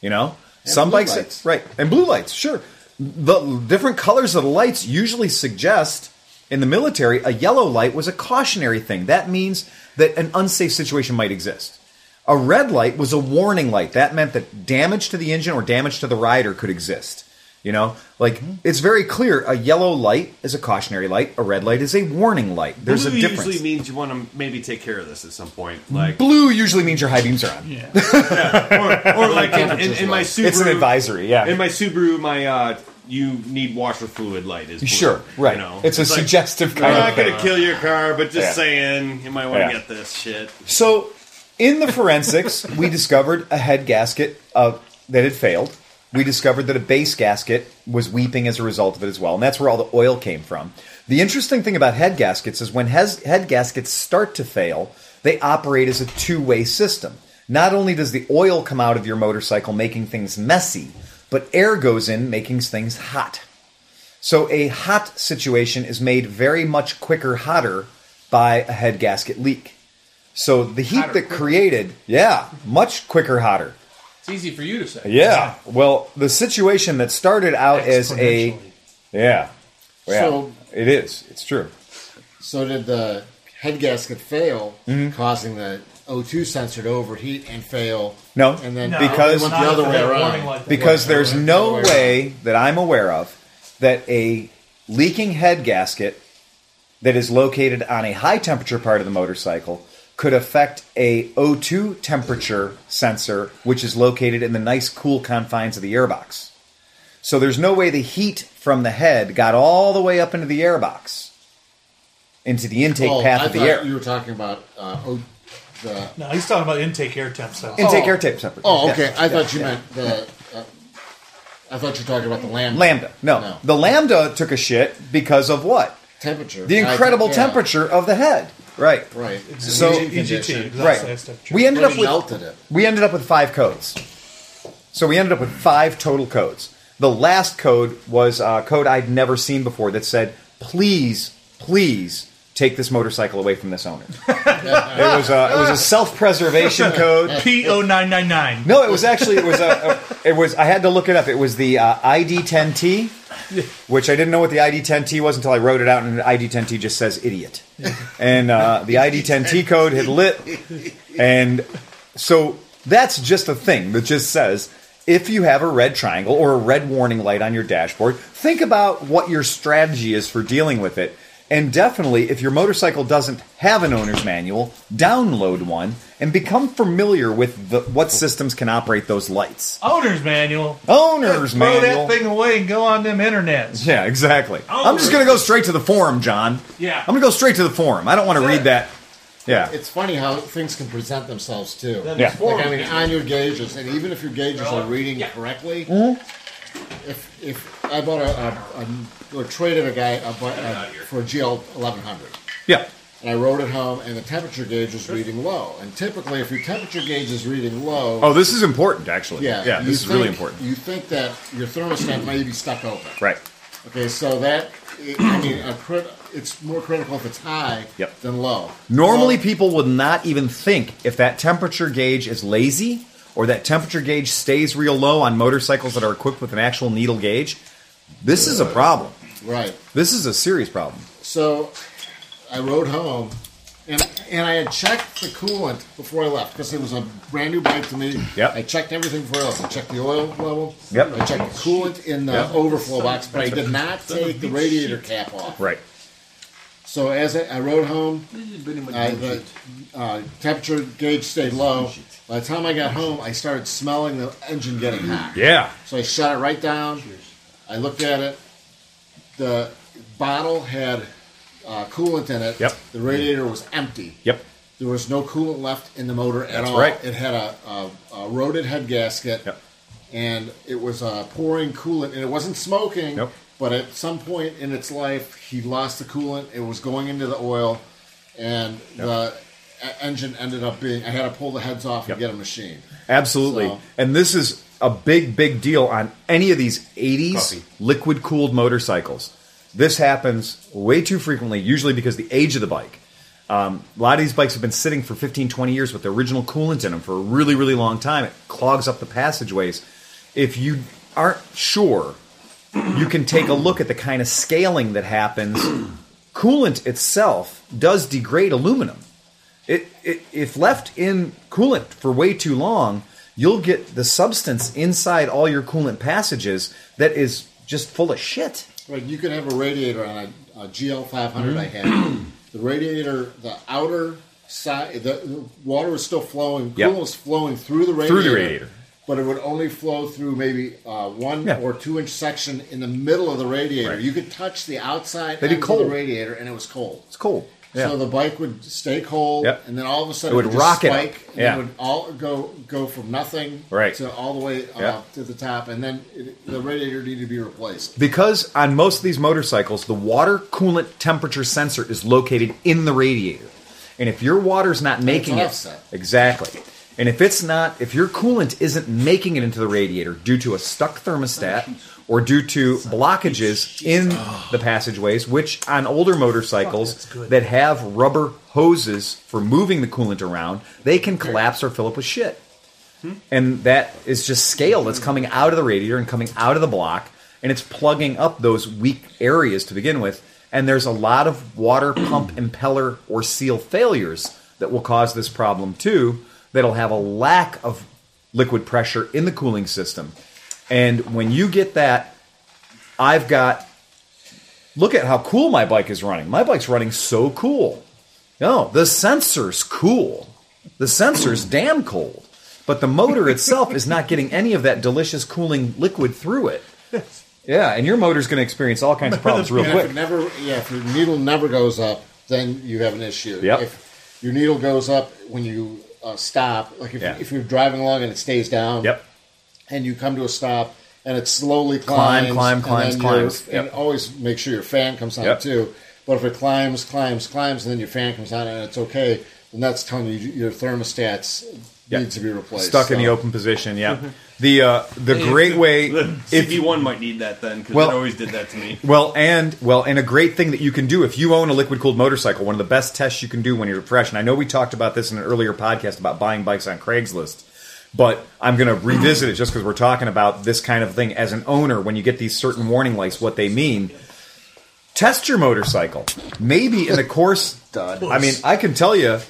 You know, some blue bikes, lights. right, and blue lights. Sure, the different colors of the lights usually suggest in the military a yellow light was a cautionary thing. That means that an unsafe situation might exist. A red light was a warning light. That meant that damage to the engine or damage to the rider could exist. You know, like it's very clear. A yellow light is a cautionary light. A red light is a warning light. There's Blue a difference. Blue usually means you want to maybe take care of this at some point, like Blue usually means your high beams are on. Yeah. or, or like in, in, in my Subaru. It's an advisory, yeah. In my Subaru, my uh, you need washer fluid light is blue, Sure, right. You know, It's a like, suggestive We're kind of not thing. going to kill your car, but just Yeah. saying you might want to Yeah. get this shit. So, in the forensics, we discovered a head gasket uh, that had failed. We discovered that a base gasket was weeping as a result of it as well, and that's where all the oil came from. The interesting thing about head gaskets is when hes- head gaskets start to fail, they operate as a two way system. Not only does the oil come out of your motorcycle making things messy, but air goes in making things hot. So a hot situation is made very much quicker hotter by a head gasket leak. So the heat Hotter, that quicker. created, yeah, much quicker hotter. It's easy for you to say. Yeah. Well, the situation that started out as a Exponentially. yeah, yeah, So- it is. It's true. So did the head gasket fail, Mm-hmm. causing the O2 sensor to overheat and fail? No, and then No, Because- it went not the other way that around. warning light- because there's no right, right. way that I'm aware of that a leaking head gasket that is located on a high temperature part of the motorcycle could affect a O2 temperature sensor which is located in the nice cool confines of the airbox. So there's no way the heat from the head got all the way up into the airbox into the intake Oh, path I of the thought air. You were talking about uh, o, the. No, he's talking about intake air temp sensor. intake Oh. air temp sensor. Oh, Yeah. okay. I thought you meant the. Uh, I thought you were talking about the lambda Lambda. No. No. The Lambda took a shit because of what? temperature. The I- incredible yeah, temperature of the head. Right. Right. So EGT, Right. We ended But up with melted it. we ended up with five codes. So we ended up with five total codes. The last code was a code I'd never seen before that said, "Please, please take this motorcycle away from this owner." it was a it was a self preservation code. P0999. No, it was actually it was a, a it was I had to look it up. It was the uh, ID10T, which I didn't know what the ID10T was until I wrote it out, and the ID10T just says idiot. And uh, the ID10T code had lit, and so that's just a thing that just says if you have a red triangle or a red warning light on your dashboard, think about what your strategy is for dealing with it. And definitely, if your motorcycle doesn't have an owner's manual, download one and become familiar with the, what systems can operate those lights. Owner's manual. Owner's Throw manual. Throw that thing away and go on them internets. Yeah, exactly. I'm just going to go straight to the forum, John. Yeah. I'm going to go straight to the forum. I don't want to read that. Yeah. It's funny how things can present themselves too. Yeah. Like I mean, on your gauges, and even if your gauges are reading correctly, Mm-hmm. if if I bought a, a, a or traded a guy a, bu- a, for a GL eleven hundred, Yeah. and I rode it home, and the temperature gauge was reading low. And typically, if your temperature gauge is reading low, Oh, this is important, actually. yeah, Yeah, you this is really important. You think that your thermostat may be stuck open. Right. Okay, so that I mean, a crit, it's more critical if it's high Yep. than low. Normally, Low- people would not even think if that temperature gauge is lazy or that temperature gauge stays real low on motorcycles that are equipped with an actual needle gauge, this is a problem. Right. This is a serious problem. So I rode home, and and I had checked the coolant before I left because it was a brand new bike to me. Yep. I checked everything before I left. I checked the oil level. Yep. I checked the coolant in the Yep. overflow box, but I did not take the radiator cap off. Right. So as I, I rode home, I, the uh, temperature gauge stayed low. By the time I got home, I started smelling the engine getting hot. Yeah. So I shut it right down. I looked at it. The bottle had uh, coolant in it. Yep. The radiator was empty. Yep. There was no coolant left in the motor at That's all. right. It had a, a, a roaded head gasket. Yep. And it was uh, pouring coolant, and it wasn't smoking. Nope. But at some point in its life, he lost the coolant. It was going into the oil, and the e- engine ended up being. I had to pull the heads off Yep. and get a machine. Absolutely. So- And this is a big, big deal on any of these 80s liquid cooled motorcycles. This happens way too frequently, usually because the age of the bike. Um, a lot of these bikes have been sitting for 15, 20 years with the original coolant in them for a really, really long time. It clogs up the passageways. If you aren't sure, you can take a look at the kind of scaling that happens. Coolant itself does degrade aluminum. It, it, if left in coolant for way too long, you'll get the substance inside all your coolant passages that is just full of shit. Right, you could have a radiator on a, a GL500 Mm-hmm. I had. The radiator, the outer side, the, water was still flowing. Yep. Coolant was flowing through the radiator. Through the radiator. But it would only flow through maybe uh, one Yeah. or two inch section in the middle of the radiator. Right. You could touch the outside end of the radiator, and it was cold. It's cold. Yeah. So the bike would stay cold, Yep. and then all of a sudden It would it spike, and Yeah. it would all go go from nothing Right. to all the way uh, Yeah. to the top, and then it, the radiator needed to be replaced. Because on most of these motorcycles, the water coolant temperature sensor is located in the radiator. And if your water's not making it offset. exactly. And if it's not if your coolant isn't making it into the radiator due to a stuck thermostat or due to blockages in the passageways, which on older motorcycles that have rubber hoses for moving the coolant around, they can collapse or fill up with shit. And that is just scale that's coming out of the radiator and coming out of the block and it's plugging up those weak areas to begin with. And there's a lot of water pump impeller or seal failures that will cause this problem too that'll have a lack of liquid pressure in the cooling system and when you get that i've got look at how cool my bike is running my bike's running so cool no the sensor's cool the sensor's damn cold but the motor itself is not getting any of that delicious cooling liquid through it. Yeah, and your motor's going to experience all kinds of problems real And if quick. never, yeah, if your needle never goes up, then you have an issue. Yep. If your needle goes up when you uh, stop, like if, Yeah. if you're driving along and it stays down, Yep. and you come to a stop and it slowly Climb, climbs, climb, and climbs, then your- climbs. and Yep. always make sure your fan comes on Yep. too. But if it climbs, climbs, climbs, and then your fan comes on and it's okay, then that's telling you your thermostats Yep. needs to be replaced. Stuck in the open position, yeah. The uh, the great way if CB1 might need that then because Well- it always did that to me. Well, and well, and a great thing that you can do if you own a liquid cooled motorcycle, one of the best tests you can do when you're fresh. And I know we talked about this in an earlier podcast about buying bikes on Craigslist, but I'm going to revisit it just because we're talking about this kind of thing as an owner. When you get these certain warning lights, what they mean. Test your motorcycle. Maybe in the course. I mean, I can tell you.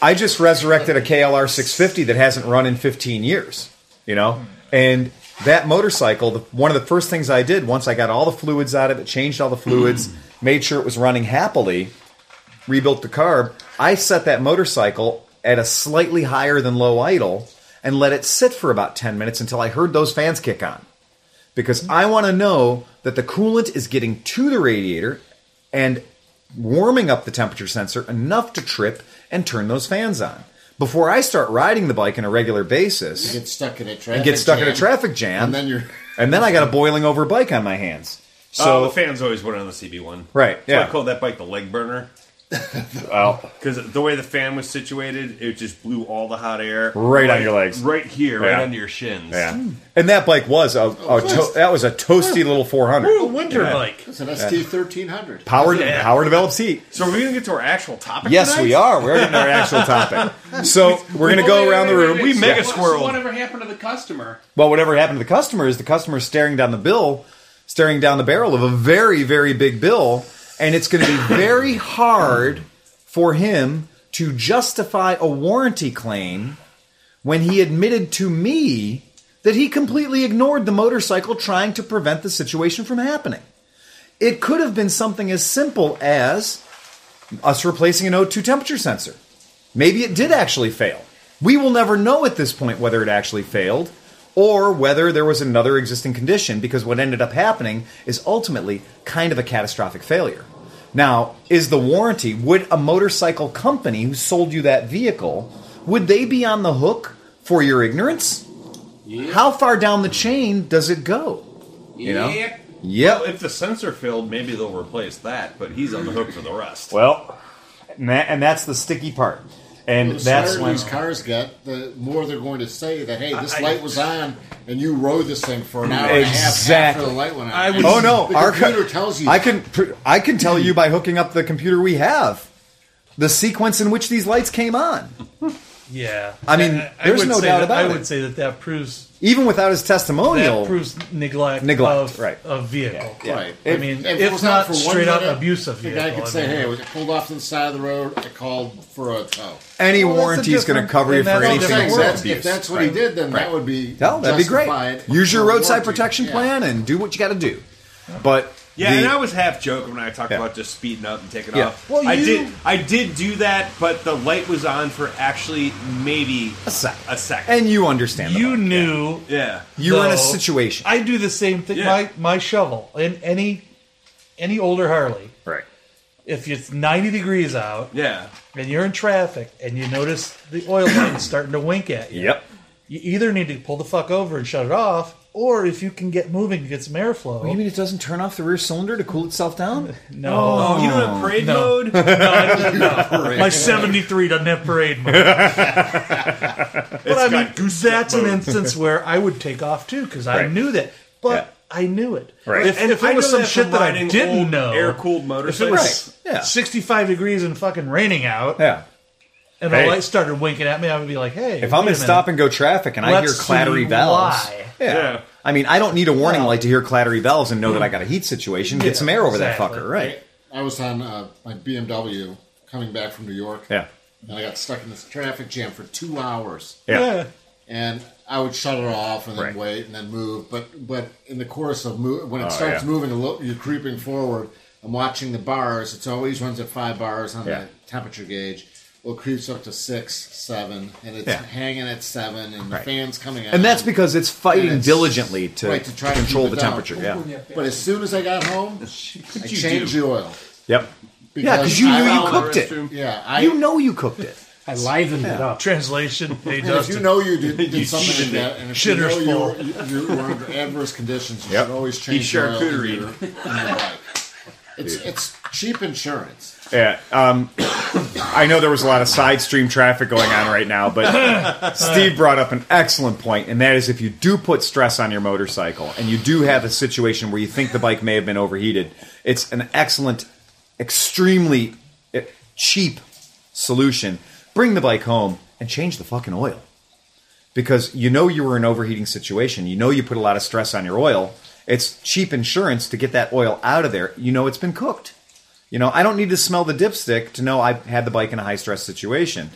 I just resurrected a KLR 650 that hasn't run in 15 years. You know, and that motorcycle. The, one of the first things I did once I got all the fluids out of it, changed all the fluids, mm. made sure it was running happily, rebuilt the carb. I set that motorcycle at a slightly higher than low idle and let it sit for about 10 minutes until I heard those fans kick on because I want to know that the coolant is getting to the radiator and warming up the temperature sensor enough to trip and turn those fans on. Before I start riding the bike on a regular basis You get stuck in a traffic and get stuck in a jam, traffic jam, and then you're and then I got a boiling over bike on my hands. So So the fans always went on the CB1. Right, So I yeah. called that bike the leg burner. Well, because the way the fan was situated, it just blew all the hot air Right on your legs. right here, right under your shins. yeah. Hmm. And that bike was a, a oh, to- that was a toasty little 400. A winter Yeah. bike. It's an ST thirteen hundred. Powered Yeah. power developed seat. So are we gonna get to our actual topic? Yes, tonight? we are. We're getting our actual topic. So we're going to go Wait, around wait, the room. wait, We so mega what- squirreled. So whatever happened to the customer? Well, whatever happened to the customer is the customer staring down the bill, staring down the barrel of a very, very big bill, and it's going to be very hard for him to justify a warranty claim when he admitted to me that he completely ignored the motorcycle trying to prevent the situation from happening. It could have been something as simple as us replacing an O2 temperature sensor. Maybe it did actually fail. We will never know at this point whether it actually failed or whether there was another existing condition because what ended up happening is ultimately kind of a catastrophic failure. Now, is the warranty, would a motorcycle company who sold you that vehicle, would they be on the hook for your ignorance? How far down the chain does it go? You know? Yep. Yep. Well, if the sensor failed, maybe they'll replace that, but he's on the hook for the rest. Well, and, that, and that's the sticky part. And The that's smarter when these cars get, the more they're going to say that, hey, this I- light was on, and you rode this thing for an hour and a half Exactly. after the light went on. I would- Oh no! The Our computer co- tells you I can pr- I can tell you by hooking up the computer we have the sequence in which these lights came on. Yeah. I mean, there's would no doubt that- about I it. would say that that proves Even without his that testimonial, proves neglect, Neglect, of right. of vehicle. Yeah. Right. I If- mean, If it if was not for one straight up minute, abuse of The guy could I say, mean, hey, I was pulled off to the side of the road, I called for a tow. any Well, warranty is going to cover you for anything If except that's, abuse. if that's what he did, then that would be No, that'd be great. Use your roadside warranty. protection Yeah. plan and do what you got to do. But Yeah, the- and I was half joking when I talked Yeah. about just speeding up and taking Yeah. off. Well, I you- did, I did do that, but the light was on for actually maybe a second, a second. and you understand. you bike. knew yeah, you were in a situation, I do the same thing. Yeah. My my shovel in any any older Harley. right? If it's ninety degrees out yeah. and you're in traffic and you notice the oil line starting to wink at you, Yep. you either need to pull the fuck over and shut it off, or if you can get moving to get some airflow. Oh, you mean it doesn't turn off the rear cylinder to cool itself down? no, oh. oh, you don't have parade No. mode? no, I. My seventy three doesn't have parade mode. but I mean, that's an instance where I would take off too because I knew that, but Yeah. I knew it. Right. If, And if I it was some that shit that I didn't know, air-cooled if it was Right. Yeah. 65 degrees and fucking raining out, Yeah. And Hey. the light started winking at me, I would be like, "Hey, If I'm in stop and go traffic and I Let's hear clattery see valves, why. Yeah. Yeah. I mean, I don't need a warning Well- light to hear clattery valves and know that I got a heat situation. Get Yeah, some air over exactly. that fucker, right? I was on uh, my BMW coming back from New York, Yeah. and I got stuck in this traffic jam for two hours. Yeah. yeah, and I would shut it off and then Right. wait and then move. But but in the course of move, when it Oh, starts yeah. moving a little, you're creeping forward. I'm watching the bars. It's always runs at five bars on Yeah. the temperature gauge. Well, it creeps up to six, seven, and it's Yeah. hanging at seven, and Right. the fans coming out. And that's because it's fighting it's- diligently to, right, to try to control keep the down. temperature. Yeah. But as soon as I got home, I you changed do? the oil. Yep. Yeah, because you I knew you cooked it. Yeah, I. You know you cooked it. I livened it up. translation. Hey, And if you know you did, did You something like cheated that, and if you know you're you're, you're under adverse conditions, you Yep. should always change Eat your oil in charcuterie. your, in your bike. It's it's cheap insurance. Yeah. Um, I know there was a lot of side stream traffic going on right now, but Steve brought up an excellent point, and that is if you do put stress on your motorcycle and you do have a situation where you think the bike may have been overheated, it's an excellent, extremely eh, cheap solution. Bring the bike home and change the fucking oil. Because you know you were in an overheating situation. You know you put a lot of stress on your oil. It's cheap insurance to get that oil out of there. You know it's been cooked. You know, I don't need to smell the dipstick to know I had the bike in a high stress situation.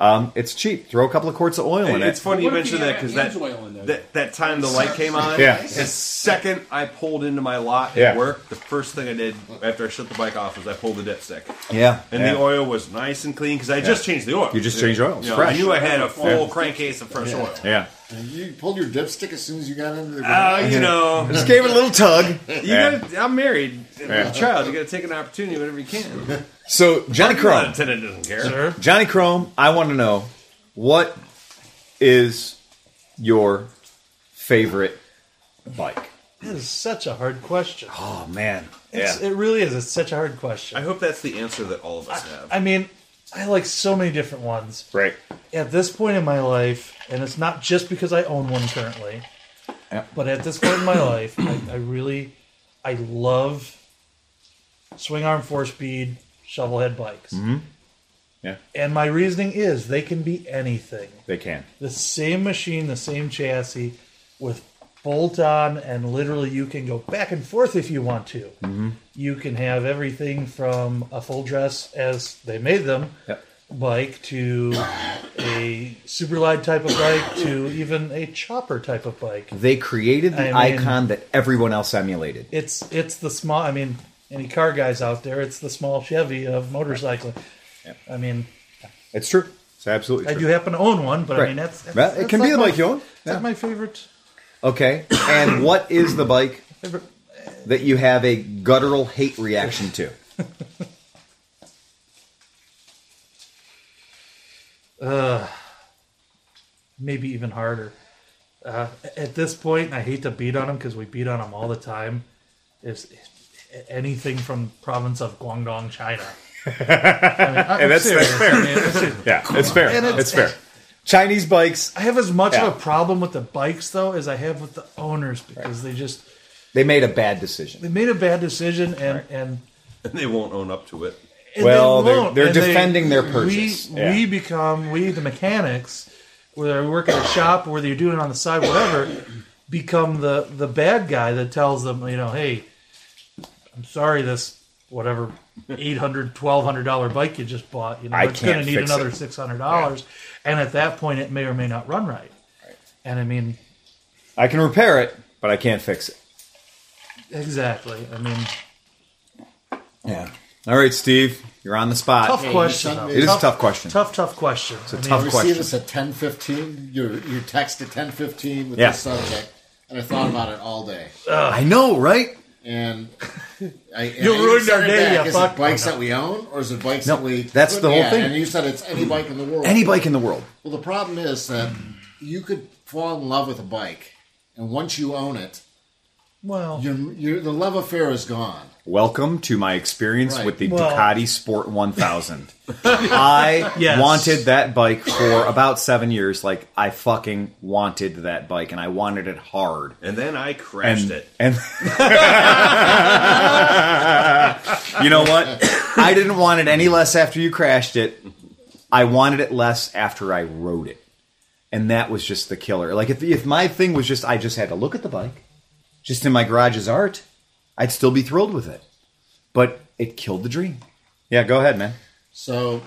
Um, it's cheap. Throw a couple of quarts of oil in It's it. It's funny you What if you mentioned that because that, Amsoil in there? that that time the light came on. Yeah. The second I pulled into my lot at Yeah. work, the first thing I did after I shut the bike off was I pulled the dipstick, Yeah, and yeah. the oil was nice and clean because I just changed the oil. You just changed oil. It's You know. I knew I had a full crankcase of fresh oil. Yeah, And you pulled your dipstick as soon as you got into the. Uh, you know, just gave it a little tug. you Yeah. gotta, I'm married with Yeah. a child. You got to take an opportunity whenever you can. So Johnny Parking Chrome, attendant doesn't care. sir. Johnny Chrome, I want to know what is your favorite bike? That is such a hard question. Oh man, It's, yeah. It really is. It's such a hard question. I hope that's the answer that all of us have. I mean, I like so many different ones. Right. At this point in my life, and it's not just because I own one currently, Yeah. but at this point in my life, I, I really, I love swing arm four speed shovelhead bikes. Mm-hmm. Yeah, And my reasoning is they can be anything. they can. The same machine, the same chassis, with bolt on, and literally you can go back and forth if you want to. Mm-hmm. You can have everything from a full dress as they made them Yep. bike to a super light type of bike to even a chopper type of bike. They created the I mean- icon that everyone else emulated. It's it's the small. I mean, any car guys out there, it's the small Chevy of motorcycling. I mean, It's true. It's absolutely I true. do happen to own one, but I mean that's, that's Well, it that's can be the my- bike you own. That's Yeah. my favorite. Okay. And what is the bike that you have a guttural hate reaction to? uh, maybe even harder. Uh, at this point, I hate to beat on them because we beat on them all the time. Is anything from province of Guangdong, China? I mean, I, And that's- that's fair. I, mean, it's- Yeah, it's fair. And it's- it's fair. Chinese bikes, I have as much Yeah. of a problem with the bikes though as I have with the owners because they just they made a bad decision. they made a bad decision and and, And they won't own up to it. Well, they they're- they're And they- defending their purchase. We Yeah. we become we the mechanics whether we work at a shop or whether you're doing it on the side whatever become the the bad guy that tells them you know hey I'm sorry this whatever 800 1200 dollar bike you just bought you know I it's going to need another it. 600 dollars and at that point it may or may not run right and I mean I can repair it, but I can't fix it. exactly I mean Yeah. All right, Steve, you're on the spot. tough you question sent though. me- It is a tough, tough question. tough tough question it's a I tough mean, I question. received this at ten fifteen. Your your text at ten fifteen with Yeah. this subject, and I thought about it all day. I know, right? And I and You I ruined our day, back. you Is fuck. it bikes oh, No, that we own, or is it bikes No, that we? that's the whole Yeah, thing. And you said it's any bike in the world. Any bike in the world. Well, the problem is that you could fall in love with a bike, and once you own it, well your, your the love affair is gone. Welcome to my experience Right. with the Well- Ducati Sport 1000. I Yes. wanted that bike for about seven years. Like, I fucking wanted that bike, and I wanted it hard. And then I crashed And, it. and you know what? I didn't want it any less after you crashed it. I wanted it less after I rode it, and that was just the killer. Like if if my thing was just I just had to look at the bike, just in my garage as art, I'd still be thrilled with it. But it killed the dream. Yeah, go ahead, man. So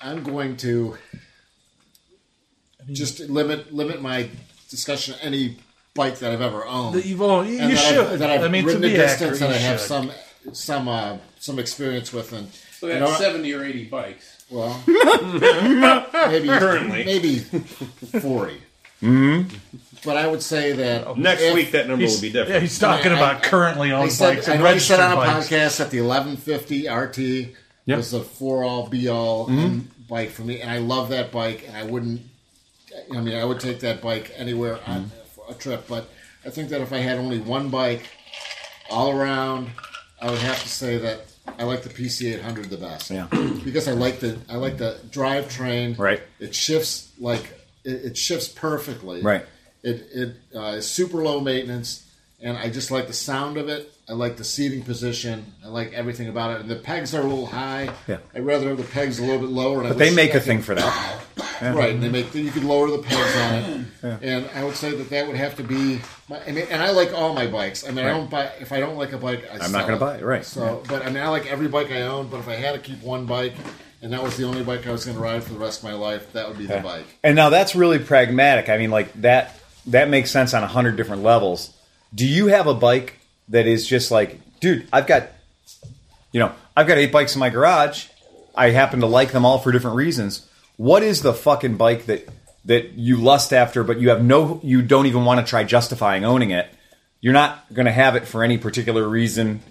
I'm going to just limit limit my discussion to any bike that I've ever owned. that you've owned, you and that should I've, that I've I mean to ridden a be distance accurate, and I have should. some some uh, some experience with and So you that's know, 70 or 80 bikes. well maybe Currently. maybe 40 but I would say that Next if- week, that number will be different. Yeah, he's talking I- about I- currently I owned said, bikes I and know you said on a bikes. podcast that the 1150 RT Yep. was the for all be all mm-hmm. bike for me, and I love that bike, and I wouldn't. I mean, I would take that bike anywhere on mm-hmm. a trip, but I think that if I had only one bike all around, I would have to say that I like the PC 800 the best. Yeah. because I like the I like the drivetrain. Right. It shifts like it, it shifts perfectly. Right. It it uh, is super low maintenance, and I just like the sound of it. I like the seating position. I like everything about it. And the pegs are a little high. Yeah. I'd rather have the pegs a little bit lower. And I But they make I a thing for that. right? And they make you could lower the pegs on it. Yeah. And I would say that that would have to be. My, I mean, and I like all my bikes. I mean, I don't buy if I don't like a bike. I I'm not gonna buy it, right. So, but I mean, I like every bike I own. But if I had to keep one bike, and that was the only bike I was going to ride for the rest of my life, that would be the bike. And now that's really pragmatic. I mean, like that that makes sense on a hundred different levels. Do you have a bike that is just like, dude, I've got, you know, I've got eight bikes in my garage. I happen to like them all for different reasons. What is the fucking bike that that you lust after, but you have no, you don't even want to try justifying owning it? You're not going to have it for any particular reason,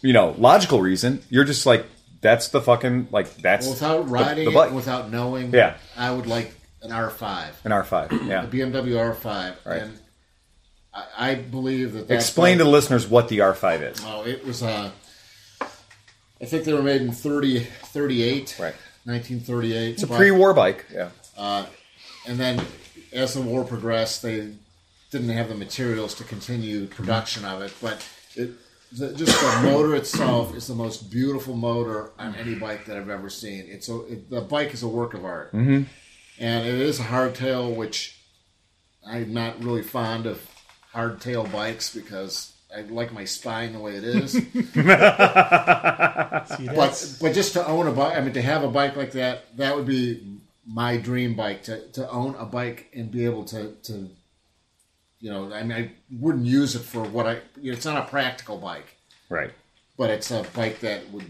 you know, logical reason. You're just like, that's the fucking like that's Without the- riding the, bike. without knowing, Yeah. I would like an R5. an R5. Yeah, a BMW R5, Right. and I, I believe that. Explain to the listeners what the R5 is. Oh, it was. Uh, I think they were made in 30, 38, Right. 1938. It's a but- pre-war bike. Yeah. and then as the war progressed, they didn't have the materials to continue production of it. But it, the, just the motor itself is the most beautiful motor on any bike that I've ever seen. It's a it, the bike is a work of art, mm-hmm. and it is a hardtail, which I'm not really fond of hardtail bikes because. I like my spine the way it is, See, but but just to own a bike, I mean, to have a bike like that, that would be my dream bike. To, to own a bike and be able to to, you know, I mean, I wouldn't use it for what I. You know, it's not a practical bike, Right. but it's a bike that would.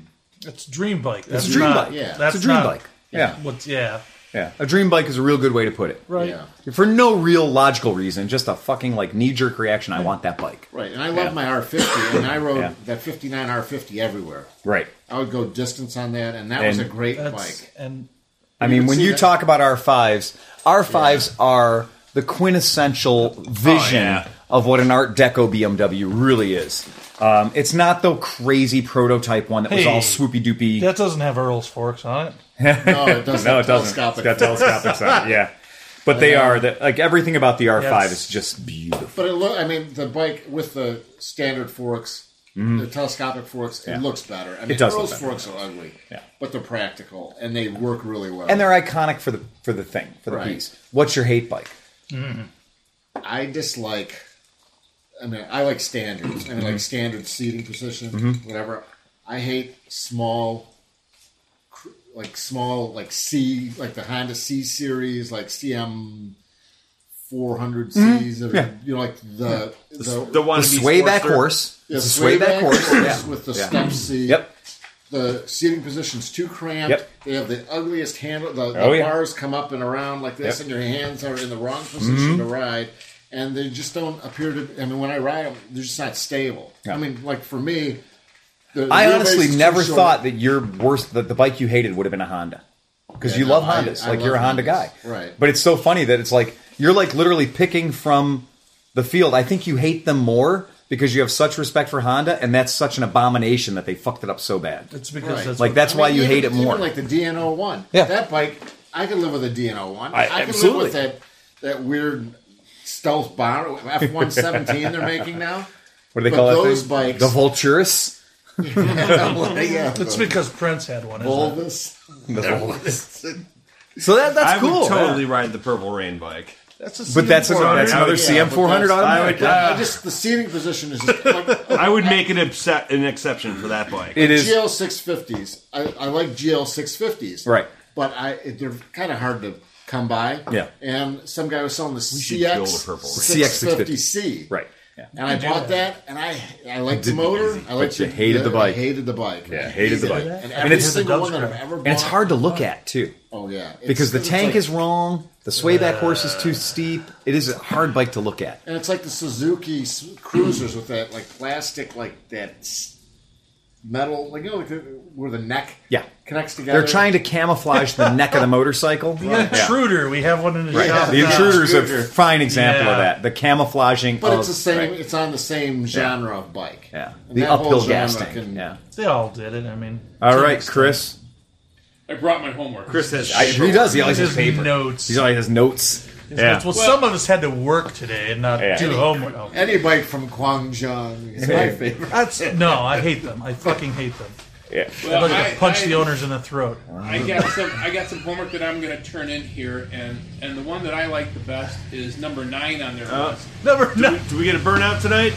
it's a dream bike. That's a dream not, bike. Yeah. that's It's a dream not bike. Yeah. What's yeah, Yeah. A dream bike is a real good way to put it. right. Yeah, For no real logical reason, just a fucking like knee jerk reaction. I want that bike. right. And I love my R50, and I rode Yeah. that 59 R50 everywhere. Right. I would go distance on that, and that was a great bike. and I mean, when you that- talk about R5s, R5s are the quintessential vision yeah. of what an Art Deco BMW really is. Um, it's not the crazy prototype one that was all swoopy doopy. that doesn't have Earles forks on it. No, it doesn't. no, it doesn't. It's got telescopic side. Yeah, but they are the, like everything about the R5 Yes. is just beautiful. But it look, I mean, the bike with the standard forks, the telescopic forks. Yeah. it looks better. I mean, does look Earles forks are ugly, Yeah. but they're practical and they work really well. And they're iconic for the for the thing for the Right. piece. What's your hate bike? I dislike. I mean, I like standards. I mean, Mm-hmm. like standard seating position, whatever. I hate small, like small, like C, like the Honda C series, like CM. 400 Cs, Mm-hmm. Yeah. you know, like the the, The one The swayback horse. yeah, It's a swayback horse. Yeah. with the Yeah. step seat. Yep. The seating position's too cramped. Yep. They have the ugliest handle. The, the Oh, yeah. bars come up and around like this, Yep. and your hands are in the wrong position Mm-hmm. to ride. And they just don't appear to. I mean, when I ride them, they're just not stable. Yeah. I mean, like for me, the I honestly never thought that your worst that the bike you hated would have been a Honda. Because Yeah, you no, love I- Hondas, I like you're a Honda Hondas, guy, right. But it's so funny that it's like you're like literally picking from the field. I think you hate them more because you have such respect for Honda, and that's such an abomination that they fucked it up so bad. It's because Right. that's Like what- that's I mean, why you even- hate it more. Even like the DN-01. Yeah. that bike. I could live with a DN-01. I- I, could absolutely. live with that that weird stealth bomber F one seventeen they're making now. what do they but call that those thing? bikes- The Vulturus. yeah, It's because Prince had one. isn't it? Volvus. The Vulturus. so that that's I cool. would totally ride the Purple Rain bike. That's a But that's, a, that's another Yeah, CM 400 automatic. I would- I just the seating position is just, like I would make an, upset, an exception for that bike. it is GL six fifties. I, I like GL six fifties, right. But I they're kind of hard to come by. Yeah. And some guy was selling the should build a CX purple. six fifty C. Right. Yeah. And I bought that, and I I liked the motor. I liked you the, hated the bike. I hated the bike. Yeah, hated the bike. And I mean, every it's- single the one that I've ever bought. And it's hard to look at too. Oh yeah, It's- Because the it's tank like- is wrong, the swayback horse is too steep. It is a hard bike to look at. and it's like the Suzuki s- Cruisers with that like plastic, like that s- metal, like you know, like the, where the neck Yeah. connects together. They're trying to camouflage the neck of the motorcycle. The intruder. We have one in the Right. shop. The now. intruder is a Scooter. fine example Yeah. of that. The camouflaging But of it's the same. right. It's on the same genre of bike. Yeah. And The that whole uphill genre gas tank. can- Yeah. They all did it. I mean, All to an right, extent. Chris. I brought my homework. Chris has I, he does. He always has His paper. notes. He always has notes. Yeah. Well, some of us had to work today and not Yeah. do homework. Oh, Any bike from Guangzhou is my favorite. That's no, I hate them. I fucking hate them. Yeah. Well, I'd like I- to punch I- the owners in the throat. I got some. I got some homework that I'm going to turn in here, and and the one that I like the best is number nine on their uh, list. Never. Do, No. we, do we get a burnout tonight?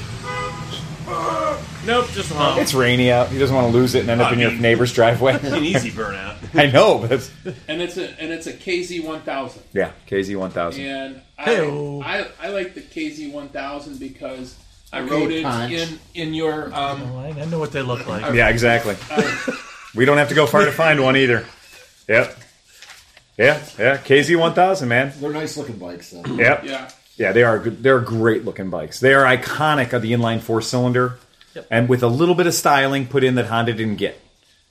Nope, just hum. It's rainy out. He doesn't want to lose it and end up I in your mean- neighbor's driveway. An easy burnout. I know, but it's, and it's a and it's a KZ 1000. yeah, KZ 1000. And I, Hey-o. I I like the KZ 1000 because I Okay, rode it punch. in in your um. I I know what they look like. Yeah, exactly. we don't have to go far to find one either. Yep. Yeah, yeah. KZ 1000, man. They're nice looking bikes, though. Yep. Yeah. Yeah, they are good. They're great looking bikes. They are iconic of the inline four cylinder, Yep. and with a little bit of styling put in that Honda didn't get.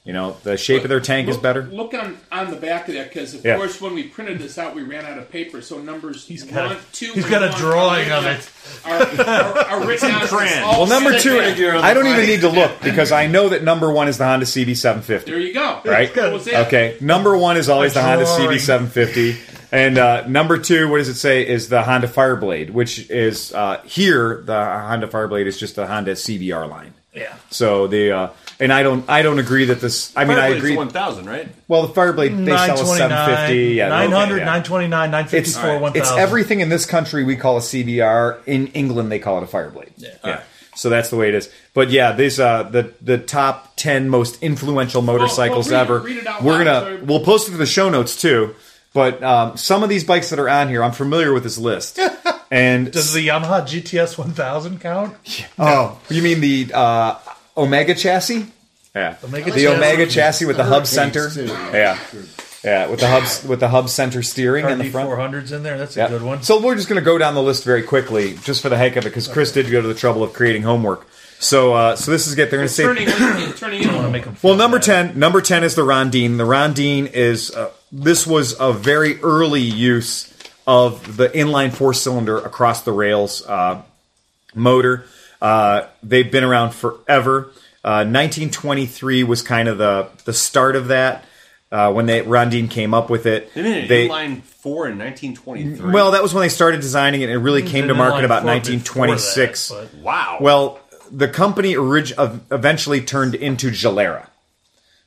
You know, the shape of their tank is better. Look on on the back of that because of Yeah. course when we printed this out we ran out of paper so numbers He's got a- two, he's and got a drawing are of written Are, are, are written on crayon. Well, number two. I don't even need to look because I know that number one is the Honda CB750. There you go. Right? That was it. Okay. Number one is always the Honda drawing. CB750. And uh, number two, what does it say, is the Honda Fireblade, which is uh, here, the Honda Fireblade is just the Honda CBR line. Yeah. So the uh, and I don't I don't agree that this. I mean I agree. One thousand, right? Well, the Fireblade they sell a 750, yeah, 900, okay, yeah. 929, 954, It's- 1000. It's everything in this country we call a CBR. In England, they call it a Fireblade. Yeah. So that's the way it is. But yeah, these uh, the the top ten most influential motorcycles well, read ever. read it out We're loud, gonna so- we'll post it to the show notes too. But um, some of these bikes that are on here, I'm familiar with this list. And Does the Yamaha GTS 1000 count? oh, you mean the uh, Omega chassis? Yeah, Omega the chassis. Omega chassis with the hub center. too. Yeah, yeah, with the hubs with the hub center steering in the front. 400s in there. That's a Yeah. good one. So we're just going to go down the list very quickly, just for the heck of it, because Chris did go to the trouble of creating homework. So, uh, so this is get. They're going to say. Turning in, turning in. I want to make them Well, number ten. Number ten is the Rondine. The Rondine is. Uh, this was a very early use of the inline four cylinder across the rails uh, motor. Uh, they've been around forever. Uh, 1923 was kind of the the start of that uh, when they Rondine came up with it. They made an They- inline four in nineteen twenty three. well, that was when they started designing it. It really came to market about 1926. that, wow. Well, the company orig- eventually turned into Gilera.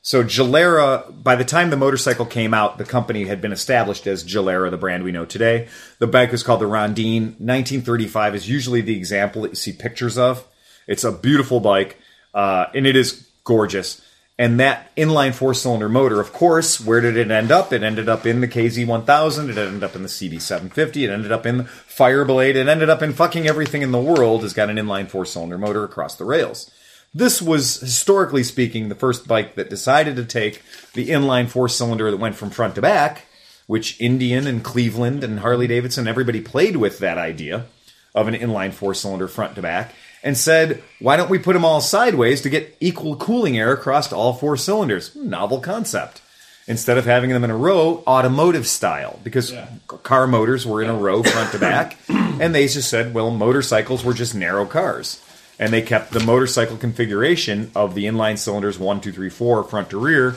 So Gilera, by the time the motorcycle came out, the company had been established as Gilera, the brand we know today. The bike was called the Rondine. 1935 is usually the example that you see pictures of. It's a beautiful bike, uh, and it is gorgeous. And that inline four-cylinder motor, of course, where did it end up? It ended up in the KZ1000. It ended up in the CB750. It ended up in the Fireblade. It ended up in fucking everything in the world has got an inline four-cylinder motor across the rails. This was, historically speaking, the first bike that decided to take the inline four cylinder that went from front to back, which Indian and Cleveland and Harley Davidson, everybody played with that idea of an inline four cylinder front to back, and said, why don't we put them all sideways to get equal cooling air across all four cylinders? Hmm, novel concept. Instead of having them in a row, automotive style, because c- car motors were in a row front to back, and they just said, well, motorcycles were just narrow cars and they kept the motorcycle configuration of the inline cylinders one, two, three, four, front to rear.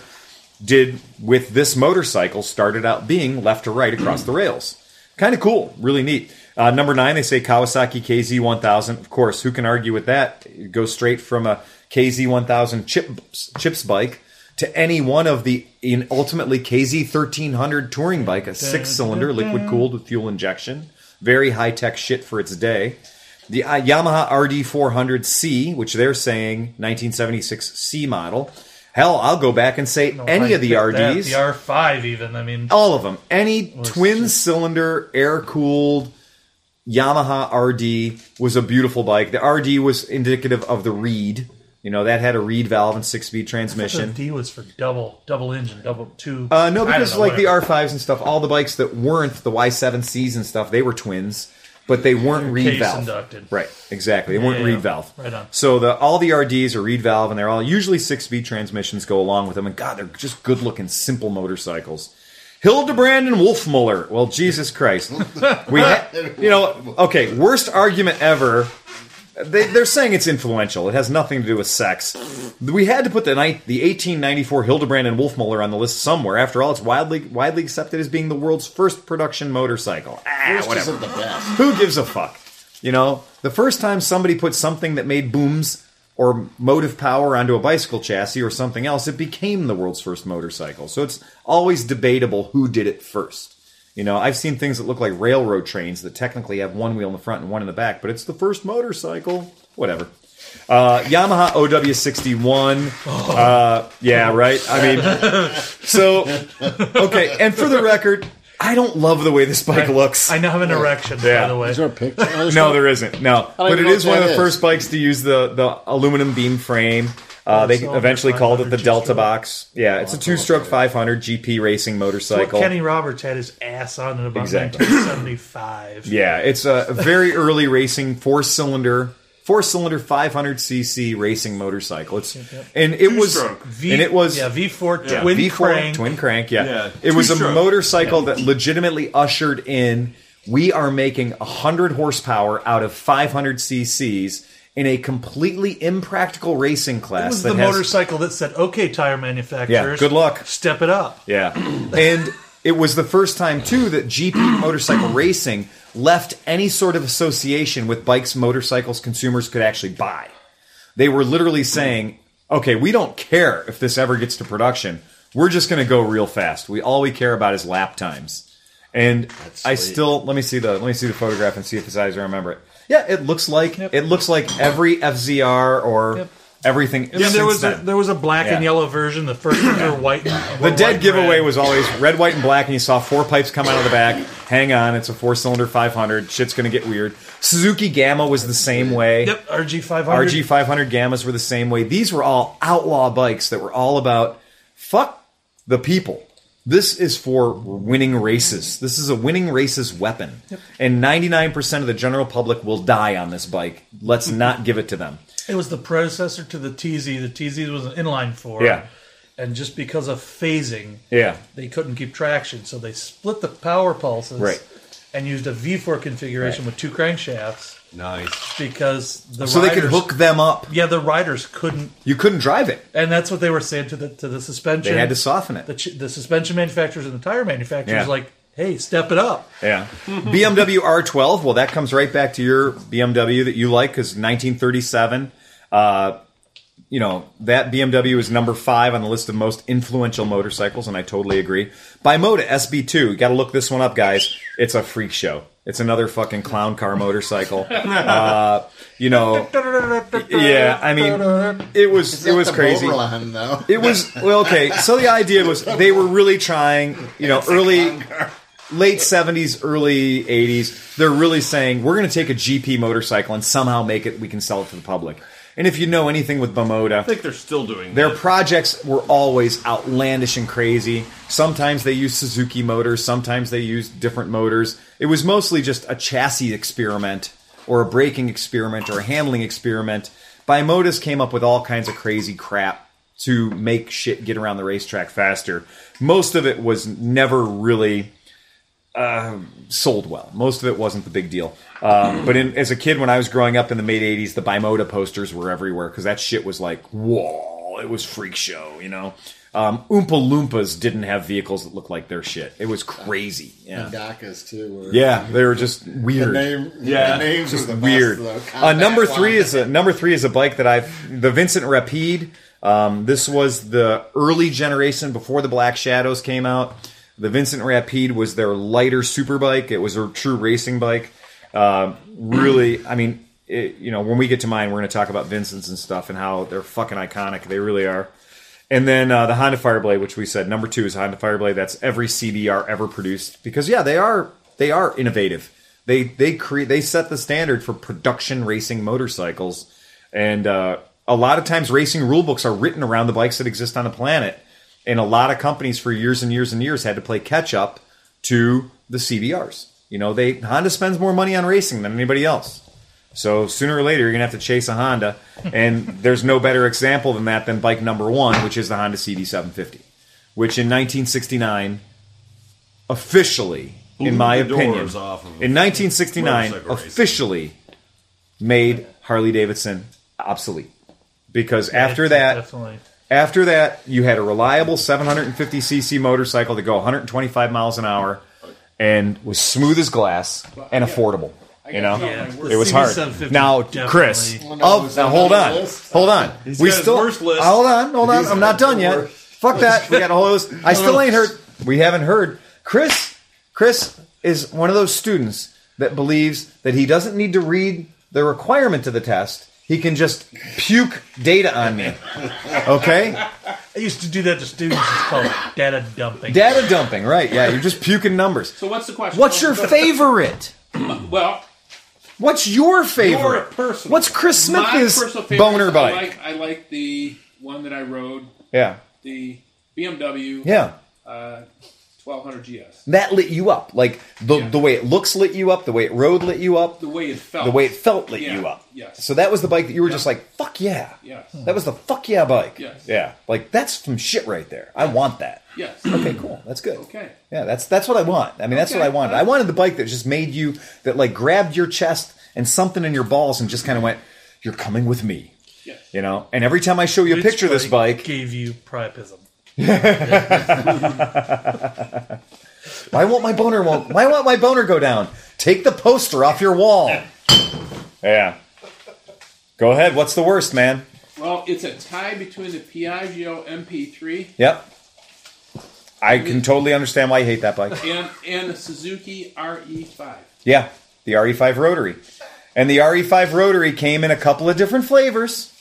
Did with this motorcycle started out being left to right across the rails. Kind of cool, really neat. Uh, number nine, they say Kawasaki KZ1000. Of course, who can argue with that? It goes straight from a KZ1000 chips, chips bike to any one of the ultimately KZ1300 touring bike, a six cylinder liquid cooled with fuel injection. Very high tech shit for its day. The uh, Yamaha RD400C, which they're saying 1976 C model. Hell, I'll go back and say any of the RDs, the R5 even. I mean, all of them, any twin cylinder air cooled Yamaha RD was a beautiful bike. The RD was indicative of the Reed. You know that had a Reed valve and six speed transmission. the. D was for double, double engine, double two. Uh, no, because know, like whatever. the R5s and stuff, all the bikes that weren't the Y7Cs and stuff, they were twins, but they weren't Reed case valve. inducted. Right, exactly. They weren't Yeah, Reed valve. Right on. So the all the RDs are Reed valve, and they're all usually six speed transmissions go along with them. And God, they're just good looking, simple motorcycles. Hildebrand and Wolfmuller. Well, Jesus Christ, we ha- you know okay worst argument ever. They, they're saying it's influential. It has nothing to do with sex. We had to put the night the 1894 Hildebrand and Wolfmuller on the list somewhere. After all, it's widely widely accepted as being the world's first production motorcycle. Ah, whatever. isn't the best. Who gives a fuck? You know, the first time somebody put something that made booms or motive power onto a bicycle chassis or something else, it became the world's first motorcycle. So it's always debatable who did it first. You know, I've seen things that look like railroad trains that technically have one wheel in the front and one in the back, but it's the first motorcycle. Whatever. Uh, Yamaha OW61. Uh, yeah, right. I mean, so okay. And for the record, I don't love the way this bike looks. I now have an erection, Yeah. by the way. Is there a picture? No, there isn't. No, don't but it even know is what one of that the is. first bikes to use the the aluminum beam frame. Uh, they eventually called it the Delta two-stroke. Box. Yeah, it's a two-stroke 500 GP racing What motorcycle. Kenny Roberts had his ass on in about Exactly. 1975. Yeah, it's a very early racing four-cylinder four cylinder 500 cc racing motorcycle. It's and it was Two-stroke. V, and it was yeah V4 Yeah. twin V4 crank. twin crank. Yeah, Yeah, it was a two-stroke. motorcycle that legitimately ushered in. We are making hundred horsepower out of 500 cc's in a completely impractical racing class. It was that the has- motorcycle that said, "Okay, tire manufacturers, Yeah, good luck. step it up." Yeah. And it was the first time, too, that GP motorcycle racing left any sort of association with bikes, motorcycles consumers could actually buy. They were literally saying, okay, we don't care if this ever gets to production. We're just going to go real fast. We all we care about is lap times. And I still let me see the let me see the photograph and see if his eyes remember it. Yeah, it looks like Yep. it looks like every FZR or Yep. everything. I mean, there was a, there was a black and Yeah. yellow version. The first ones were white. And, The dead white giveaway red. was always red, white, and black, and you saw four pipes come out of the back. Hang on, it's a four cylinder 500. Shit's going to get weird. Suzuki Gamma was the same way. Yep, RG five hundred. RG 500 Gammas were the same way. These were all outlaw bikes that were all about fuck the people. This is for winning races. This is a winning races weapon. And 99% of the general public will die on this bike. Let's mm-hmm. not give it to them. It was the predecessor to the TZ. The TZ was an inline four. Yeah. And just because of phasing, Yeah. they couldn't keep traction, so they split the power pulses Right. and used a V4 configuration with two crankshafts Nice. because the So they riders, could hook them up. Yeah, the riders couldn't, You couldn't drive it. and that's what they were saying to the to the suspension. They had to soften it. the, ch- the suspension manufacturers and the tire manufacturers Yeah. like, hey, step it up. Yeah. BMW R12, well, that comes right back to your BMW that you like because 1937. Uh, you know, that BMW is number five on the list of most influential motorcycles, and I totally agree. Bimota SB2, you got to look this one up, guys. It's a freak show. It's another fucking clown car motorcycle. Uh, you know, yeah, I mean, it was it was crazy. Line. It was well, okay. So the idea was they were really trying, you know, early, late seventies, early eighties. They're really saying we're going to take a GP motorcycle and somehow make it. We can sell it to the public. And if you know anything with Bimota, I think they're still doing their that. projects were always outlandish and crazy. Sometimes they used Suzuki motors, sometimes they used different motors. It was mostly just a chassis experiment or a braking experiment or a handling experiment. Bimotas came up with all kinds of crazy crap to make shit get around the racetrack faster. Most of it was never really uh, sold well. Most of it wasn't the big deal. Um, but in, as a kid, when I was growing up in the mid '80s, the Bimota posters were everywhere because that shit was like, whoa! It was freak show, you know. Um, Oompa Loompas didn't have vehicles that looked like their shit. It was crazy. Yeah, Dakas too. Were, yeah, they were just The weird. name, Yeah. the names best, weird. though. Uh, number three is a number three is a bike that I've the Vincent Rapide. Um, this was the early generation before the Black Shadows came out. The Vincent Rapide was their lighter super bike. It was a true racing bike. Uh, really, I mean, it, you know, when we get to mine, we're going to talk about Vincent's and stuff and how they're fucking iconic. They really are. And then uh, the Honda Fireblade, which we said number two is Honda Fireblade. That's every CBR ever produced because yeah, they are they are innovative. They they create they set the standard for production racing motorcycles, and uh, a lot of times racing rule books are written around the bikes that exist on the planet. And a lot of companies for years and years and years had to play catch up to the CBRs. You know, they Honda spends more money on racing than anybody else. So sooner or later, you're gonna have to chase a Honda, and there's no better example than that than bike number one, which is the Honda CB750, which in 1969, officially, in my opinion, off of in 1969, motorcycle racing. officially made Harley Davidson obsolete because after that, definitely. After that, you had a reliable 750cc motorcycle to go 125 miles an hour and was smooth as glass and affordable. You know, Yeah, it was hard. Now, definitely- Chris, of oh, now hold on on, the list? hold on. We still hold on, hold on. I'm not done yet. Fuck that. We got a whole list. I still ain't heard. We haven't heard. Chris, Chris is one of those students that believes that he doesn't need to read the requirement to the test. He can just puke data on me. Okay? I used to do that to students. It's called data dumping. Data dumping, right? Yeah, you're just puking numbers. So what's the question? What's your favorite? Well, What's your your favorite? personal. What's Chris Smith's personal favorite, boner I bike? like, I like the one that I rode, Yeah. the BMW Yeah. uh, 1200 GS. That lit you up. Like the Yeah. the way it looks lit you up, the way it rode lit you up, The way it felt. the way it felt lit Yeah, you up. yes. So that was the bike that you were just like, fuck yeah. Yes. That was the fuck yeah bike. Yes. Yeah. Like that's some shit right there. I want that. Yes. Okay, cool. That's good. Okay. Yeah, that's that's what I want. I mean, that's Okay. what I wanted. I wanted the bike that just made you that like grabbed your chest and something in your balls and just kind of went, "You're coming with me." Yes. You know. And every time I show you a Which picture of this bike, gave you priapism. why won't my boner won't why won't my boner go down? Take the poster off your wall. Yeah. Go ahead. What's the worst, man? Well, it's a tie between the Piaggio MP3 Yep. I can totally understand why you hate that bike. and and the Suzuki E RE5. Yeah, the RE5 rotary. And the RE5 rotary came in a couple of different flavors.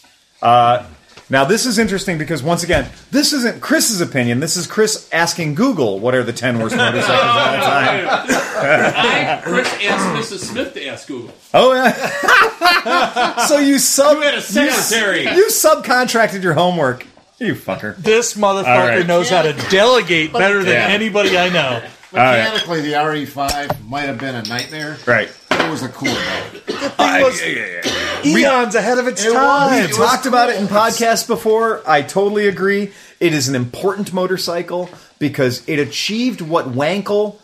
Uh, now, this is interesting because, once again, this isn't Chris's opinion. This is Chris asking Google what are the 10 worst motorcycles of all time. Oh, I, Chris asked Mrs. Smith to ask Google. Oh, yeah. so you sub You had a secretary. You, you subcontracted your homework. You fucker. This motherfucker All right. knows how to delegate better than Yeah. anybody I know. right. Mechanically, the RE5 might have been a nightmare. Right. It was a cool bike. It was yeah eons ahead of its It was. time. We've talked about it in podcasts before. I totally agree. It is an important motorcycle because it achieved what Wankel,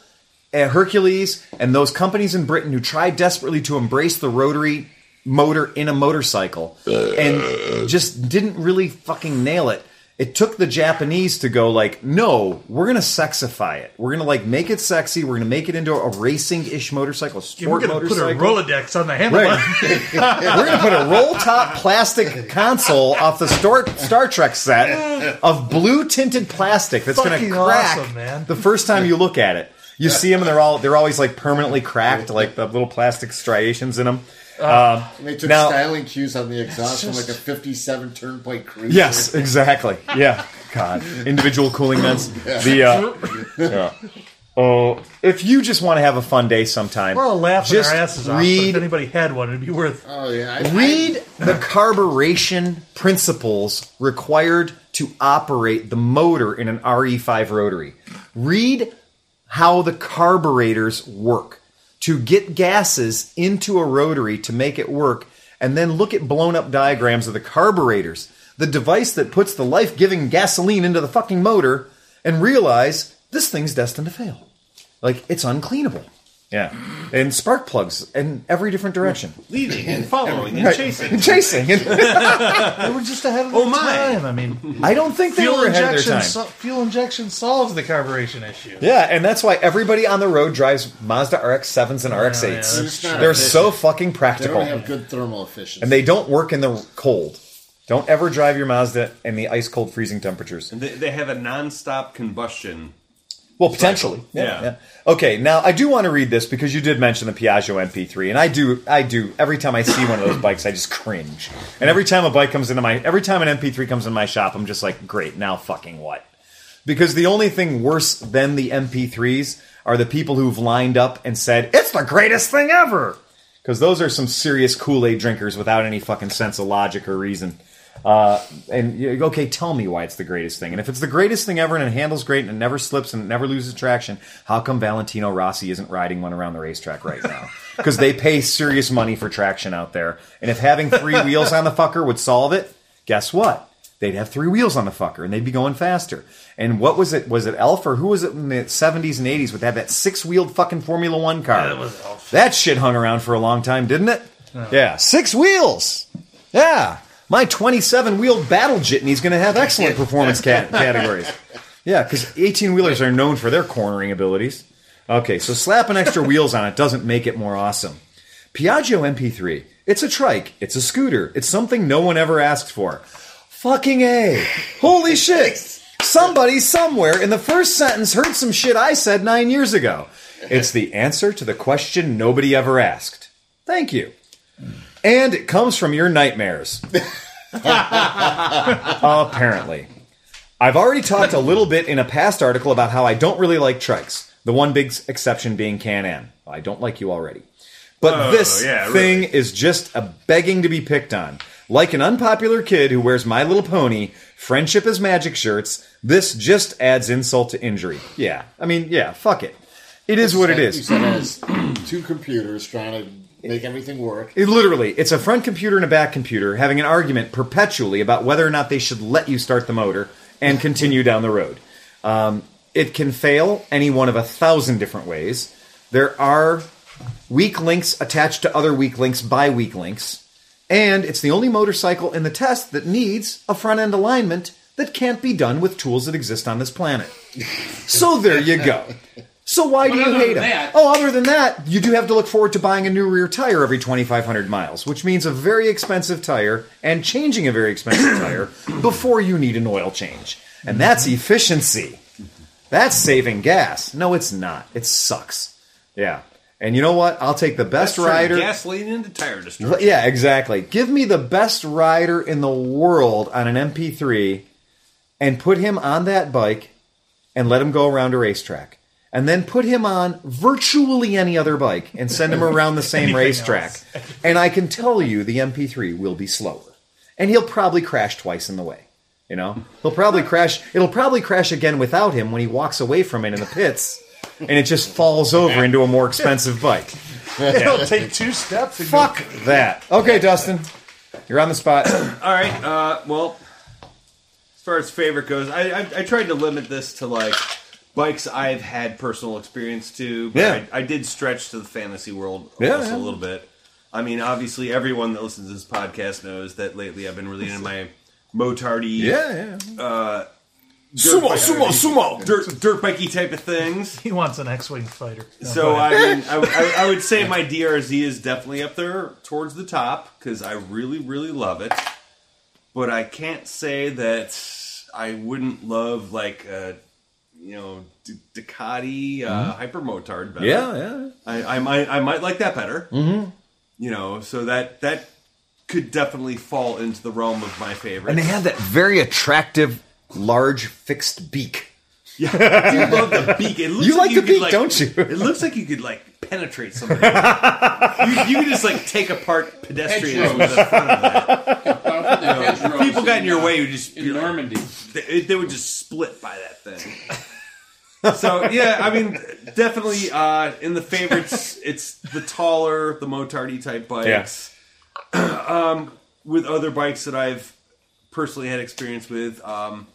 uh, Hercules, and those companies in Britain who tried desperately to embrace the rotary motor in a motorcycle and just didn't really fucking nail it. It took the Japanese to go like, no, we're gonna sexify it. We're gonna like make it sexy. We're gonna make it into a racing-ish motorcycle, a We're gonna put a. Rolodex on the handlebar. Right. We're going to put a roll top plastic console off the Star, Star Trek set of blue tinted plastic that's going to Fucking crack awesome, man. the first time you look at it. You see them and they're all they're always like permanently cracked, like the little plastic striations in them. Um, And they took Now- styling cues on the exhaust from like a 57 Turnpike Cruiser. yes, exactly. Yeah, God, individual cooling vents. yeah. The uh, yeah. Oh, if you just want to have a fun day sometime, We're all laughing just our asses off. But read if anybody had one, it'd be worth. Oh, yeah. I, Read the carburation principles required to operate the motor in an RE5 rotary. Read how the carburetors work to get gases into a rotary to make it work, and then look at blown up diagrams of the carburetors, the device that puts the life giving gasoline into the fucking motor, and realize this thing's destined to fail. Like, it's uncleanable. Yeah. And spark plugs in every different direction. Leading and following and Right. chasing. And chasing. They were just ahead of Oh, their my. time. I mean, I don't think they fuel were ahead of their injection, time. so, fuel injection solves the carburation issue. yeah, and that's why everybody on the road drives Mazda RX-7s and yeah, RX-8s. They're They're efficient. so fucking practical. don't have good thermal efficiency. and they don't work in the cold. Don't ever drive your Mazda in the ice cold freezing temperatures. And they, they have a non-stop combustion. Well, potentially. Yeah, Yeah. yeah. Okay, now I do want to read this because you did mention the Piaggio MP3, and I do, I do. Every time I see one of those bikes, I just cringe. And every time a bike comes into my, every time an MP3 comes in my shop, I'm just like, great, now fucking what? Because the only thing worse than the MP3s are the people who've lined up and said it's the greatest thing ever. Because those are some serious Kool Aid drinkers without any fucking sense of logic or reason. Uh, and you- okay, tell me why it's the greatest thing. And if it's the greatest thing ever and it handles great and it never slips and it never loses traction, how come Valentino Rossi isn't riding one around the racetrack right now? Because they pay serious money for traction out there. And if having three wheels on the fucker would solve it, guess what? They'd have three wheels on the fucker and they'd be going faster. And what was it? Was it Elf or who was it in the 70s and 80s with that, that six wheeled fucking Formula One car? That was Elf. That shit hung around for a long time, didn't it? Yeah, six wheels. Yeah, my 27 wheeled battle jitney's going to have excellent performance cat- categories. Yeah, because 18 wheelers are known for their cornering abilities. Okay, so slapping extra wheels on it doesn't make it more awesome. Piaggio MP3. It's a trike. It's a scooter. It's something no one ever asked for. Fucking A. Holy shit. Somebody somewhere in the first sentence heard some shit I said nine years ago. It's the answer to the question nobody ever asked. Thank you. And it comes from your nightmares. Apparently. I've already talked a little bit in a past article about how I don't really like trikes. The one big exception being Can Am. I don't like you already. But Oh, this yeah, thing is just a begging to be picked on. Like an unpopular kid who wears My Little Pony, friendship is magic shirts, this just adds insult to injury. Yeah. I mean, yeah, fuck it. It is what it is. You said two computers trying to make everything work. It literally, it's a front computer and a back computer having an argument perpetually about whether or not they should let you start the motor and continue down the road. Um, it can fail any one of a thousand different ways. There are weak links attached to other weak links by weak links, and it's the only motorcycle in the test that needs a front end alignment that can't be done with tools that exist on this planet. So there you go. So why do you hate them? that- Oh, other than that, you do have to look forward to buying a new rear tire every 2,500 miles, which means a very expensive tire and changing a very expensive tire before you need an oil change. And that's mm-hmm. efficiency. That's saving gas. No, it's not. It sucks. Yeah. And you know what? I'll take the best Turn rider. gasoline into tire destruction. Yeah, exactly. Give me the best rider in the world on an MP3 and put him on that bike and let him go around a racetrack. And then put him on virtually any other bike and send him around the same racetrack. And I can tell you the MP3 will be slower. And he'll probably crash twice in the way. You know? He'll probably crash it'll probably crash again without him when he walks away from it in the pits and it just falls over into a more expensive bike. It'll take two steps. And go- Fuck that. Okay, Dustin, you're on the spot. All right. Uh, well, as far as favorite goes, I, I I tried to limit this to like bikes I've had personal experience to. But Yeah. I, I did stretch to the fantasy world Yeah, yeah. a little bit. I mean, obviously, everyone that listens to this podcast knows that lately I've been really into my motardy, yeah, yeah. uh, Sumo, bike- sumo, sumo. dirt dirt bikey type of things. He wants an X-wing fighter. No, So I mean, I, I, I would say my DRZ is definitely up there towards the top because I really, really love it. But I can't say that I wouldn't love like a, you know, D- Ducati uh, Hypermotard better. Mm-hmm. Yeah, yeah. I, I might, I might like that better. Mm-hmm. You know, so that that could definitely fall into the realm of my favorite. And they have that very attractive, large, fixed beak. Yeah, I do love the beak. It looks You like the could, beak, don't you? It looks like you could like penetrate somebody. you, you could just like take apart pedestrians with the front of that. Plow through the hedgerows People got in your uh, way, you just in Normandy. they, they would just split by that thing. So yeah, I mean, definitely uh, in the favorites, it's the taller, the motardy type bikes. um, with other bikes that I've personally had experience with, um,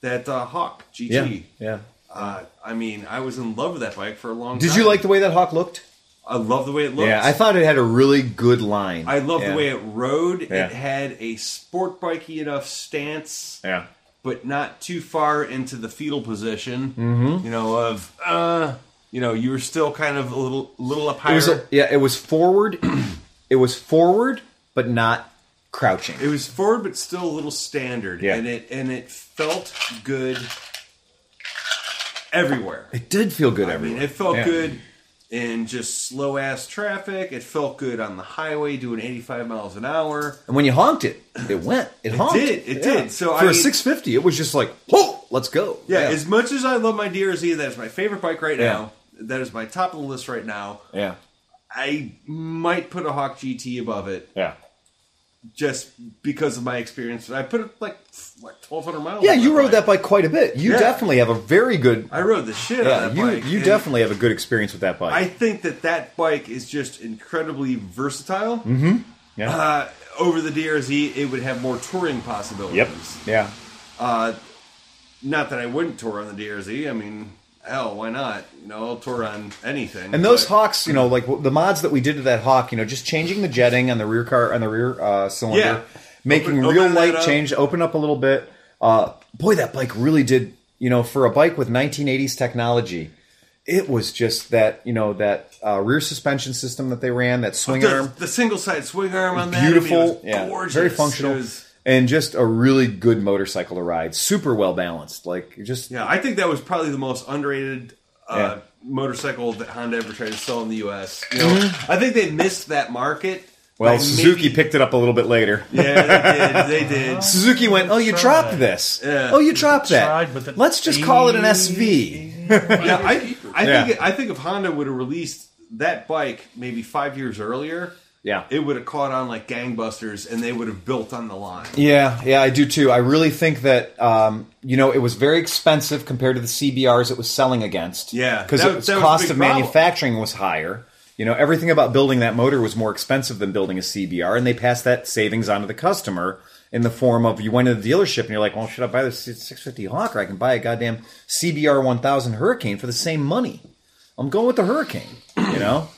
that uh, Hawk GT. yeah. Uh, I mean, I was in love with that bike for a long Did time. Did you like the way that hawk looked? I love the way it looked. Yeah, I thought it had a really good line. I love Yeah. the way it rode. Yeah. It had a sport bikey enough stance, Yeah. But not too far into the fetal position. Mm-hmm. You know, of uh, you know, you were still kind of a little, little up It higher. was a, yeah, it was forward. it was forward, but not crouching. it was forward, but still a little standard. Yeah. and it and it felt good everywhere. It did feel good I everywhere. mean, it felt Yeah. good in just slow ass traffic. It felt good on the highway doing 85 miles an hour. And when you honked it, it went. It, honked. did, it did. So, for I a mean- 650, it was just like, whoa, let's go. Yeah, as much as I love my DRZ, that is my favorite bike right Yeah. now. That is my top of the list right now. yeah, I might put a Hawk GT above it yeah. Just because of my experience. I put it like what twelve hundred miles. Yeah, you rode bike. that bike quite a bit. You Yeah. definitely have a very good. I rode the shit Yeah, out of that you bike. you and definitely have a good experience with that bike. I think that that bike is just incredibly versatile. Mm-hmm. yeah. Uh, over the DRZ, it would have more touring possibilities. yep. Yeah. Uh, not that I wouldn't tour on the DRZ. I mean, hell, why not? You know, I'll tour on anything. And those but- hawks, you know, like the mods that we did to that hawk, you know, just changing the jetting on the rear car on the rear uh, cylinder, Yeah. making Open- real open light change, open up a little bit. Uh, boy, that bike really did. You know, for a bike with 1980s technology, it was just that you know that uh, rear suspension system that they ran, that swing the, arm, the single side swing arm on that. beautiful, I mean, yeah, gorgeous. very functional, and just a really good motorcycle to ride. Super well balanced, like just yeah, I think that was probably the most underrated uh, Yeah. motorcycle that Honda ever tried to sell in the U.S. You know, I think they missed that market. Mm-hmm. well, by Suzuki maybe- picked it up a little bit later. Yeah, they did. They did. Suzuki went, "Oh, you Tried. dropped this. Yeah. Oh, you dropped that. Tried, but Let's just call it an SV." Yeah, I, I Yeah. think I think if Honda would have released that bike maybe five years earlier, Yeah. it would have caught on like gangbusters, and they would have built on the line. Yeah, yeah, I do too. I really think that um, you know it was very expensive compared to the CBRs it was selling against. Yeah, because was cost of problem. manufacturing was higher. You know, everything about building that motor was more expensive than building a CBR, and they passed that savings on to the customer in the form of you went to the dealership and you're like, well, should I buy this 650 Hawk or I can buy a goddamn CBR 1000 Hurricane for the same money? I'm going with the Hurricane. You know.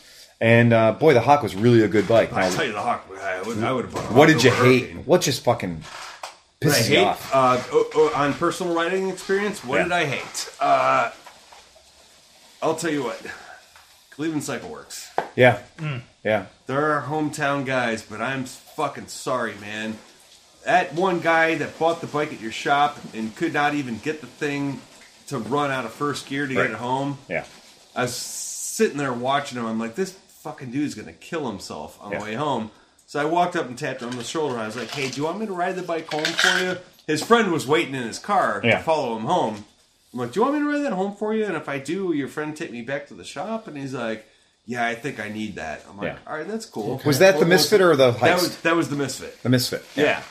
And uh, boy, the Hawk was really a good bike. I tell you, the Hawk. I would, I would have bought. a what did you hate? Hurricane. What just fucking What I pisses you off? uh, oh, oh, on personal riding experience. What Yeah. did I hate? Uh, I'll tell you what. Cleveland CycleWerks. Yeah, yeah, They're our hometown guys, but I'm fucking sorry, man. That one guy that bought the bike at your shop and could not even get the thing to run out of first gear to Right. get it home. yeah. I was sitting there watching him. I'm like, this fucking dude's gonna kill himself on Yeah. the way home. So I walked up and tapped him on the shoulder. And I was like, hey, do you want me to ride the bike home for you? His friend was waiting in his car Yeah. to follow him home. I'm like, do you want me to ride that home for you? And if I do, your friend take me back to the shop? And he's like, yeah, I think I need that. I'm like, Yeah. all right, that's cool. Was that the Misfit or the Heist? That was that was the misfit. the Misfit. Yeah.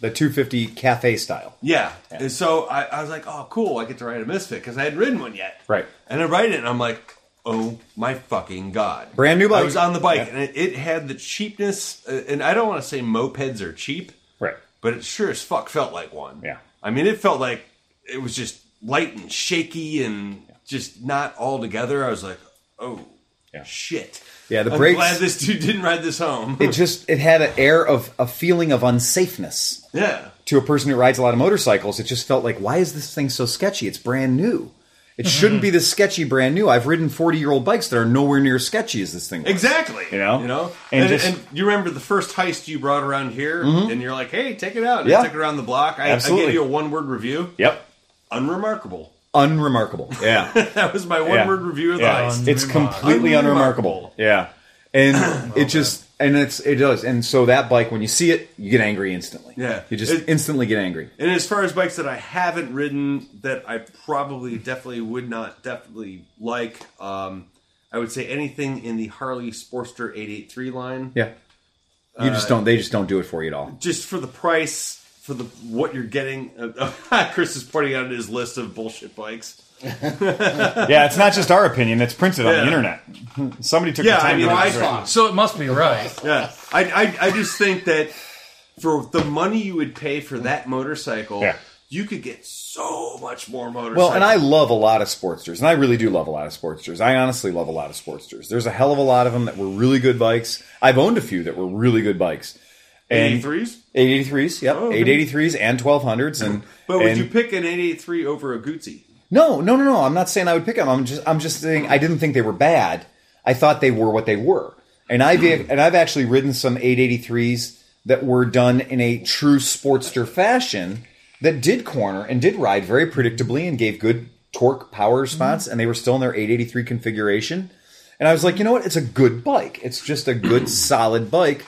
The 250 cafe style. Yeah. And so I, I was like, oh, cool. I get to ride a misfit because I hadn't ridden one yet. Right. And I ride it, and I'm like, oh my fucking god! Brand new bike. I was on the bike, Yeah. and it, it had the cheapness. Uh, and I don't want to say mopeds are cheap, Right. but it sure as fuck felt like one. Yeah. I mean, it felt like it was just light and shaky and just not all together. I was like, oh Yeah. shit. Yeah, the I'm brakes- glad this dude didn't ride this home. It just it had an air of a feeling of unsafeness yeah. to a person who rides a lot of motorcycles. It just felt like, why is this thing so sketchy? It's brand new. It shouldn't be this sketchy brand new. I've ridden 40 year old bikes that are nowhere near as sketchy as this thing. was. Exactly. You know? You know? And And, just- and you remember the first heist you brought around here, mm-hmm. and you're like, hey, take it out. And Yeah. I took it around the block. I, I gave you a one word review. Yep. Unremarkable. Unremarkable. Yeah. That was my one word review of the yeah. heist. It's completely unremarkable. Unremarkable. Yeah. And it just and it's it does. And so that bike when you see it, you get angry instantly. Yeah. You just It- instantly get angry. And as far as bikes that I haven't ridden that I probably definitely would not definitely like, um, I would say anything in the Harley Sportster 883 line. Yeah. You just don't they just don't do it for you at all. Just for the price, for the what you're getting. Uh, Chris is pointing out his list of bullshit bikes. Yeah, it's not just our opinion, it's printed on the internet. Somebody took Yeah, the time I mean, to I write it. thought. So it must be right. Yeah, I, I, I just think that for the money you would pay for that motorcycle, Yeah. you could get so much more motorcycle. Well, and I love a lot of Sportsters, and I really do love a lot of Sportsters. I honestly love a lot of Sportsters. There's a hell of a lot of them that were really good bikes. I've owned a few that were really good bikes. And 83s. 883s, yep, Oh, okay. 883s and 1200s, and But would and- you pick an 883 over a Guzzi? No, no, no, no. I'm not saying I would pick them. I'm just, I'm just saying I didn't think they were bad. I thought they were what they were, and I've and I've actually ridden some 883s that were done in a true Sportster fashion that did corner and did ride very predictably and gave good torque power mm-hmm. response, and they were still in their 883 configuration. And I was like, you know what? It's a good bike. It's just a good, solid bike.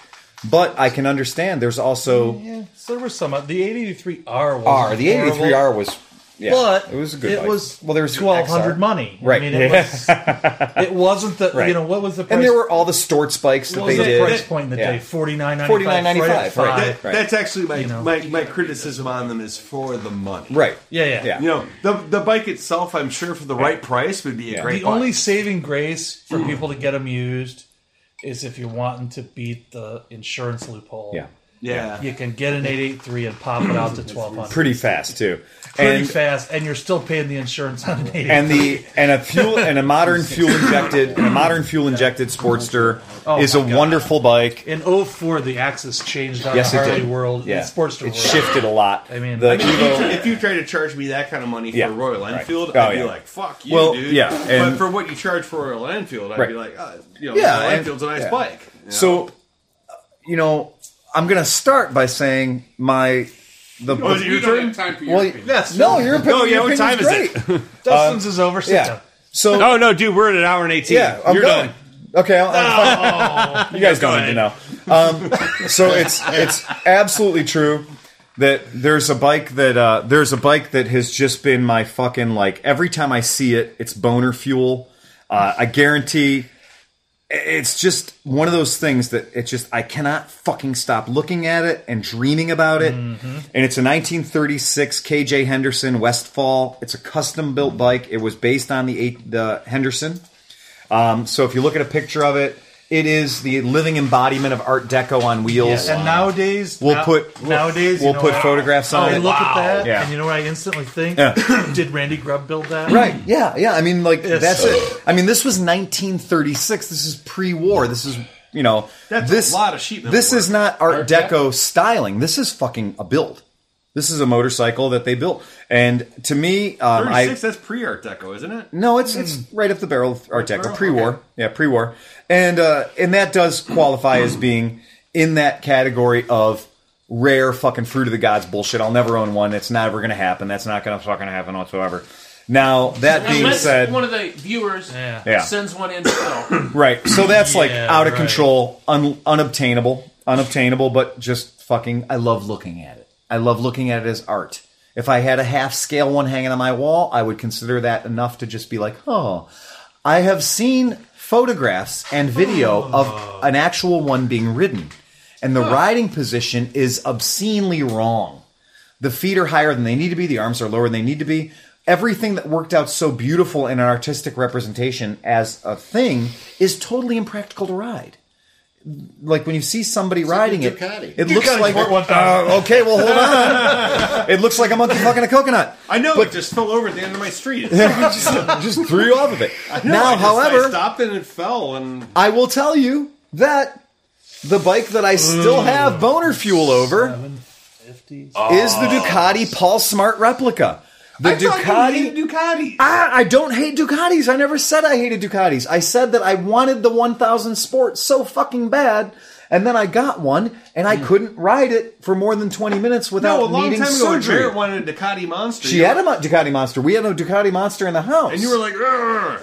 But I can understand. There's also Yeah, so there was some. The 883R was R. The 883R was. Yeah, but it was a good. It bike. was well, there was twelve hundred money. Right. I mean, it was. it wasn't the. Right. You know what was the price? And there were all the Storts bikes that what they the did. price point in the Yeah. day? Forty nine ninety five. $49.95, right. That, Right. That's actually my, You know. my my criticism on them is for the money. Right. Yeah, yeah. Yeah. You know, the the bike itself, I'm sure for the right price would be a Yeah. great. The bike. only saving grace for mm. people to get them used is if you're wanting to beat the insurance loophole. Yeah. Yeah. You can get an 883 and pop it out to 1200 Pretty fast too. pretty and fast, and you're still paying the insurance on an 883. and the and a fuel and a modern fuel injected and a modern fuel injected Sportster Oh is a God. wonderful bike. in 04, the axis changed on Yes, the it Harley did. world, Yeah, the Sportster it world. shifted a lot. I mean, the I I mean, if, you, Evo, if you try to charge me that kind of money for Yeah, Royal right. Enfield, Oh, I'd be like, "Fuck you, Well, dude." yeah, but for what you charge for Royal Enfield, I'd Right. be like, uh, "You know, Yeah, Royal Enfield's a nice yeah. bike." you know? so uh, you know, I'm gonna start by saying my the Oh, is it You your don't turn? have time for your well, opinion. Yes. no, your opinion. Oh, yeah, your what time opinion's is it? great. Dustin's is over. Sit yeah. down. So Oh no, dude, we're at an hour and eighteen. Yeah, I'm You're done. done. Okay, I'll, I'll fine. you guys don't need to know. Um, so it's it's absolutely true that there's a bike that uh, there's a bike that has just been my fucking like every time I see it, it's boner fuel. Uh, I guarantee it's just one of those things that it's just I cannot fucking stop looking at it and dreaming about it. And it's a 1936 KJ Henderson Westfall. It's a custom built bike. It was based on the eight, the Henderson. Um, so if you look at a picture of it, it is the living embodiment of Art Deco on wheels. And nowadays, We'll now- put nowadays we'll you know put what? photographs on I it. look at that, Yeah. and you know what I instantly think? Yeah. Did Randy Grubb build that? Right. Yeah. Yeah. I mean, like Yes. that's it. I mean, this was 1936. This is pre-war. This is you know That's a this lot of sheet metal This work. is not Art, Art Deco styling. This is fucking a build. This is a motorcycle that they built. And to me, um, I 36, that's pre Art Deco, isn't it? no, it's it's right up the barrel of Art Deco, barrel? pre-war. Okay. Yeah, pre-war, and uh, and that does qualify as being in that category of rare fucking fruit of the gods bullshit. I'll never own one. It's never going to happen. That's not going to fucking happen whatsoever. Now that being Unless said, one of the viewers Yeah. Yeah. sends one in to right? So that's like Yeah, out of right. control, un, unobtainable, unobtainable, but just fucking. I love looking at it. I love looking at it as art. If I had a half scale one hanging on my wall, I would consider that enough to just be like, oh. I have seen photographs and video of oh. an actual one being ridden, and the riding position is obscenely wrong. The feet are higher than they need to be. The arms are lower than they need to be. Everything that worked out so beautiful in an artistic representation as a thing is totally impractical to ride. Like when you see somebody riding it, Ducati. it looks like worth one time. Uh, okay. Well, hold on. it looks like a monkey fucking a coconut. I know, But- it just fell over at the end of my street. just, just threw you off of it. No, now, I just- however, I stopped and it fell, and I will tell you that the bike that I still have boner fuel over 750s. is the Ducati Paul Smart replica. The I Ducati. Ah, I don't hate Ducatis. I never said I hated Ducatis. I said that I wanted the 1000 Sport so fucking bad, and then I got one, and I couldn't ride it for more than 20 minutes without no, a long needing time ago, surgery. Jarrett wanted a Ducati Monster. she had a Mo- Ducati Monster. We had a Ducati Monster in the house. and you were like.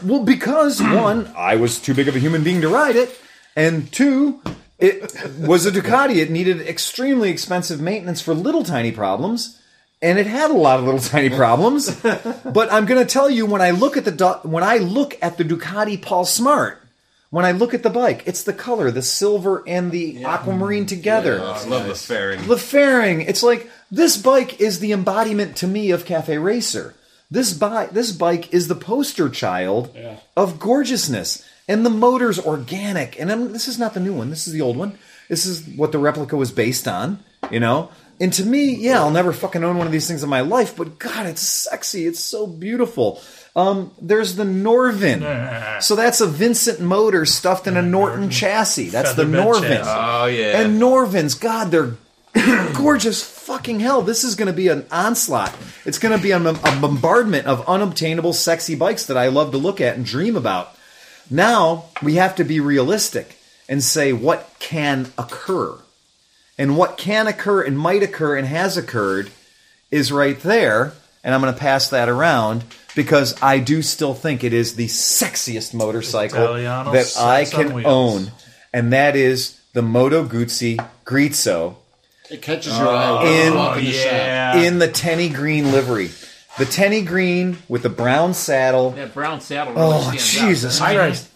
Well, because one, I was too big of a human being to ride it, and two, it was a Ducati. It needed extremely expensive maintenance for little tiny problems, and it had a lot of little tiny problems. but I'm going to tell you when I look at the when I look at the Ducati Paul Smart, when I look at the bike, it's the color, the silver and the aquamarine together. I love the fairing. The fairing. It's like this bike is the embodiment to me of Cafe Racer. This bike, this bike is the poster child of gorgeousness, and the motor's organic. And I'm, this is not the new one. This is the old one. This is what the replica was based on. You know. And to me, yeah, I'll never fucking own one of these things in my life. But God, it's sexy. It's so beautiful. Um, there's the Norvin. So that's a Vincent motor stuffed in a Norton chassis. That's the Norvin. chassis. Oh yeah. And Norvins, God, they're gorgeous fucking hell. This is going to be an onslaught. It's going to be a, a bombardment of unobtainable, sexy bikes that I love to look at and dream about. Now we have to be realistic and say what can occur. And what can occur and might occur and has occurred is right there. And I'm going to pass that around because I do still think it is the sexiest motorcycle Italiano that I can wheels. own. And that is the Moto Guzzi Griso It catches your eye in- you walk in the shop. yeah. in the Tenni green livery. The Tenni green with the brown saddle. That brown saddle. Oh, really Oh, stands Jesus out. Christ.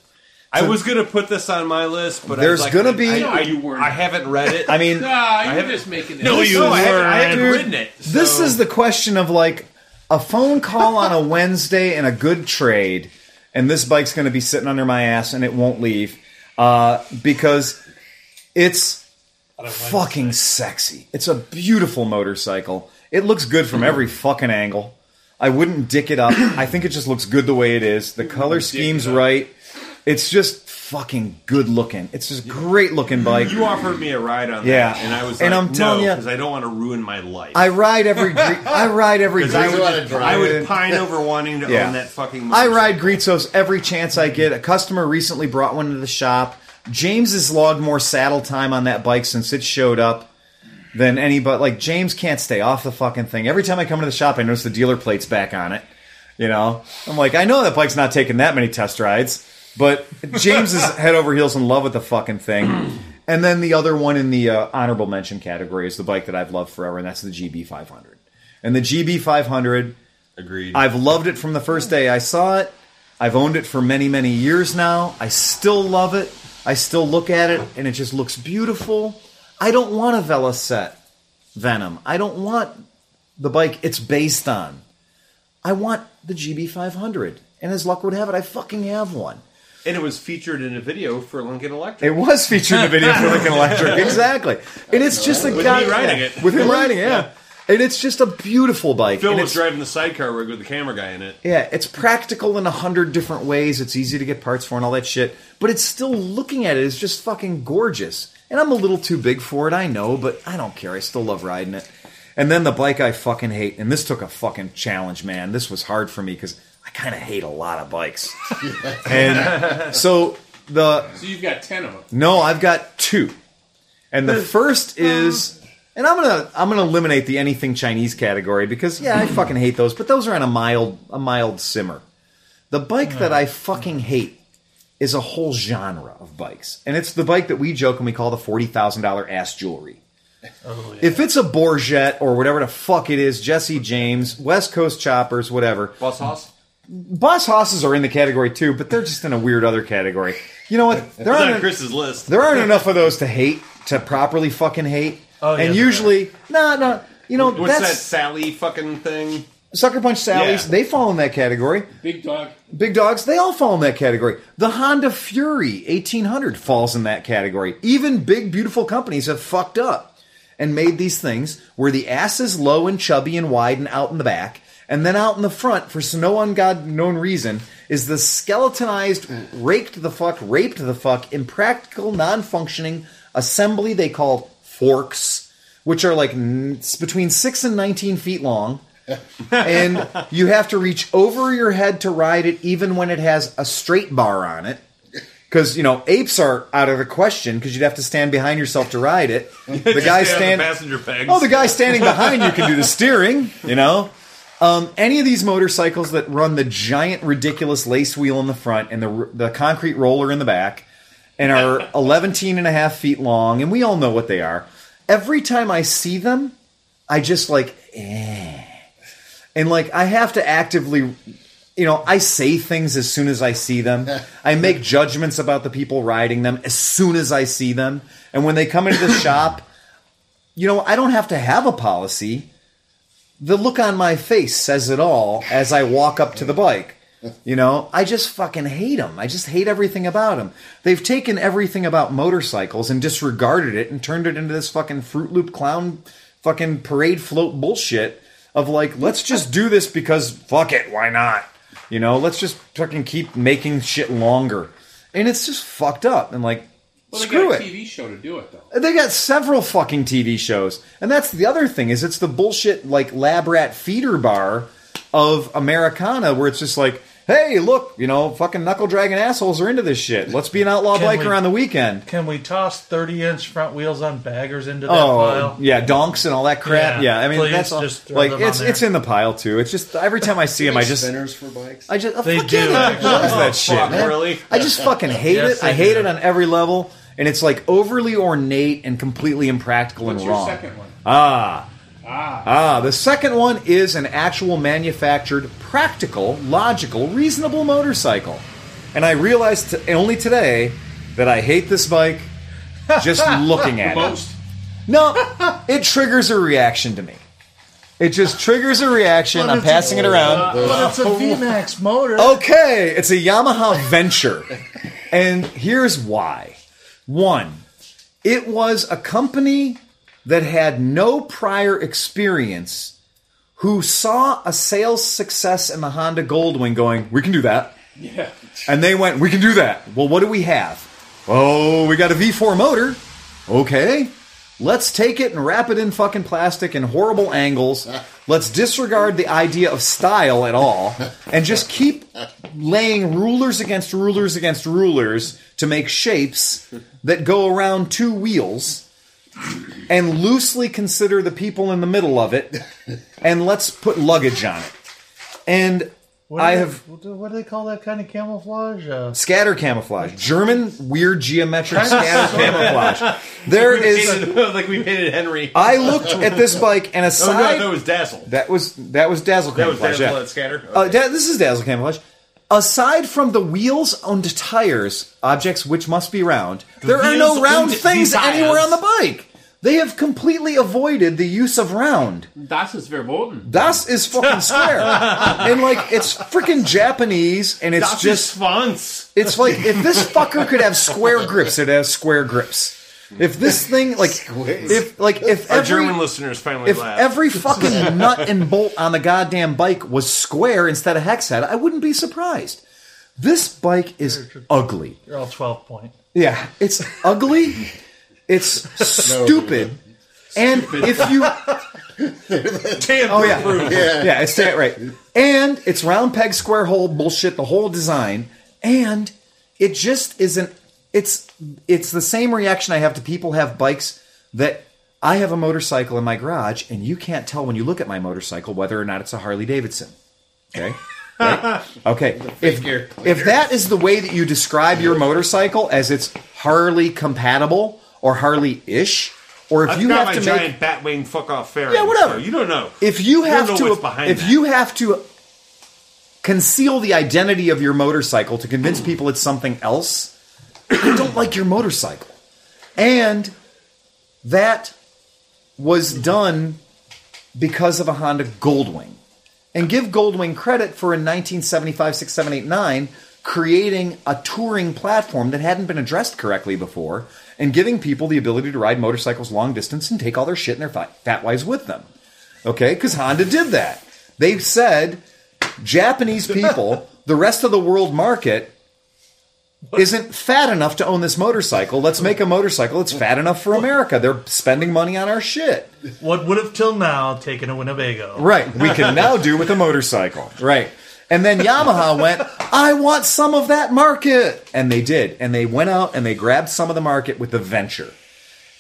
I was gonna put this on my list, but There's I was like, gonna be- I, I, You weren't. I haven't read it. I mean, Nah, you're haven't- just making it. no, up. you I haven't, I haven't Dude, written it. This is the question of like a phone call on a Wednesday and a good trade, and this bike's going to be sitting under my ass and it won't leave uh, because it's fucking sexy. It's a beautiful motorcycle. It looks good from every fucking angle. I wouldn't dick it up. I think it just looks good the way it is. The color scheme's right. It's just fucking good looking. It's just great looking bike. You offered me a ride on Yeah. that, and I was And like, I'm telling no, ya- because I don't want to ruin my life. I ride every. Gre- I ride every. 'Cause I Gre- would, just- drive I would it. pine over wanting to Yeah. own that fucking. I motorcycle. ride Grisos every chance I get. A customer recently brought one to the shop. James has logged more saddle time on that bike since it showed up than anybody. Like James can't stay off the fucking thing. Every time I come to the shop, I notice the dealer plate's back on it. You know, I'm like, I know that bike's not taking that many test rides, but James is head over heels in love with the fucking thing. And then the other one in the uh, honorable mention category is the bike that I've loved forever, and that's the GB500. And the GB500 Agreed. I've loved it from the first day I saw it. I've owned it for many, many years now. I still love it. I still look at it and it just looks beautiful. I don't want a Velocette Venom. I don't want the bike it's based on. I want the GB500. And as luck would have it, I fucking have one. And it was featured in a video for Lincoln Electric. It was featured in a video for Lincoln Electric, exactly. And it's just a With guy me riding it. with him riding, it, yeah. And it's just a beautiful bike. Phil and was it's, driving the sidecar rig with the camera guy in it. yeah, it's practical in a hundred different ways. It's easy to get parts for and all that shit. But it's still looking at it is just fucking gorgeous. And I'm a little too big for it, I know, but I don't care. I still love riding it. And then the bike I fucking hate, and this took a fucking challenge, man. This was hard for me because kind of hate a lot of bikes. and so the So you've got ten of them. no, I've got two. And the first is and I'm gonna I'm gonna eliminate the anything Chinese category because yeah, I fucking hate those, but those are on a mild a mild simmer. The bike that I fucking hate is a whole genre of bikes. And it's the bike that we joke and we call the forty thousand dollar ass jewelry. Oh, if it's a Bourget or whatever the fuck it is, Jesse James, West Coast Choppers, whatever, Boss Hoss? Boss Hosses are in the category too, but they're just in a weird other category. You know what? There It's on aren't, Chris's list. there aren't enough of those to hate to properly fucking hate. Oh, yeah, and there usually, no, no. You know, What's that that's Sally fucking thing? Sucker Punch Sallies. Yeah. They fall in that category. Big dog. Big dogs, they all fall in that category. The Honda Fury 1800 falls in that category. Even big, beautiful companies have fucked up and made these things where the ass is low and chubby and wide and out in the back, and then out in the front, for no ungod known reason, is the skeletonized, raked the fuck, raped the fuck, impractical, non functioning assembly they call forks, which are like n- between 6 and 19 feet long. And you have to reach over your head to ride it even when it has a straight bar on it. Because you know apes are out of the question because you'd have to stand behind yourself to ride it. The guy Stay on stand the passenger pegs. oh the guy standing behind you can do the steering you know um, any of these motorcycles that run the giant ridiculous lace wheel in the front and the, the concrete roller in the back and are 11 and a half feet long and we all know what they are every time i see them i just like eh and like I have to actively you know, I say things as soon as I see them. I make judgments about the people riding them as soon as I see them. And when they come into the shop, you know, I don't have to have a policy. The look on my face says it all as I walk up to the bike. You know, I just fucking hate them. I just hate everything about them. They've taken everything about motorcycles and disregarded it and turned it into this fucking Fruit Loop clown fucking parade float bullshit of like, let's just do this because fuck it, why not? You know, let's just fucking keep making shit longer. And it's just fucked up. And like, Well, they screw got it. TV show to do it though. They got several fucking TV shows, and that's the other thing is it's the bullshit like lab rat feeder bar of Americana where it's just like, hey, look, you know, fucking knuckle dragging assholes are into this shit. Let's be an outlaw Can biker we- on the weekend. Can we toss 30 inch front wheels on baggers into that Oh pile? yeah, donks and all that crap. Yeah, Yeah, I mean please, that's all, just throw like them on it's there. it's in the pile too. It's just every time I see them, I just spinners for bikes. I just oh, They fuck do. yeah, that, loves that Oh, shit, fuck, man. really? I just fucking hate Yes, it. I they hate do. it on every level, and it's like overly ornate and completely impractical What's and your wrong. second one? Ah. Ah, Ah, the second one is an actual manufactured, practical, logical, reasonable motorcycle. And I realized t- only today that I hate this bike just looking at it. most. No, it triggers a reaction to me. It just triggers a reaction. I'm passing it around. But it's a VMAX motor. Okay, it's a Yamaha Venture. And here's why. One, it was a company that had no prior experience who saw a sales success in the Honda Goldwing going, we can do that. Yeah. And they went, we can do that. Well, what do we have? Oh, we got a V4 motor. Okay. Let's take it and wrap it in fucking plastic in horrible angles. Let's disregard the idea of style at all and just keep laying rulers against rulers against rulers to make shapes that go around two wheels and loosely consider the people in the middle of it and let's put luggage on it. And What I they- have What do, they call that kind of camouflage? Uh, Scatter camouflage. German weird geometric scatter camouflage. There is. Painted- like we painted Henry. I looked at this bike and aside. oh no, aside that was Dazzle. that was that was dazzle That was camouflage. Dazzle yeah. that scatter. Uh, da- this is dazzle camouflage. aside from the wheels and tires, objects which must be round, there are no round things die tires. anywhere on the bike. They have completely avoided the use of round. Das ist verboten. Das is fucking square. and like it's freaking Japanese and it's Das just fonts. It's like if this fucker could have square grips, it has square grips. If this thing like if like if Our every German listeners finally if laughed. every fucking nut and bolt on the goddamn bike was square instead of hex head, I wouldn't be surprised. This bike is ugly. You're all 12 point. Yeah, it's ugly. It's stupid. And if you Oh yeah. Yeah. Yeah, it's that right. And it's round peg square hole bullshit the whole design and it just isn't it's it's the same reaction I have to people have bikes that I have a motorcycle in my garage and you can't tell when you look at my motorcycle whether or not it's a Harley Davidson. Okay? Right? Okay. If, if that is the way that you describe your motorcycle as it's Harley compatible or Harley ish, or if I've you got have my to giant make Batwing fuck off fairy. Yeah, whatever. you don't know. if you don't have know to what's behind if that. you have to conceal the identity of your motorcycle to convince people it's something else I don't like your motorcycle and that was done because of a Honda Goldwing and give Goldwing credit for in 1975 6 7 8 9 creating a touring platform that hadn't been addressed correctly before and giving people the ability to ride motorcycles long distance and take all their shit and their fat wives with them Okay, because Honda did that. They said Japanese people, the rest of the world market, isn't fat enough to own this motorcycle. Let's make a motorcycle that's fat enough for America. They're spending money on our shit. What would have till now taken a Winnebago? Right. We can now do with a motorcycle. Right. And then Yamaha went, I want some of that market. And they did. And they went out and they grabbed some of the market with the Venture.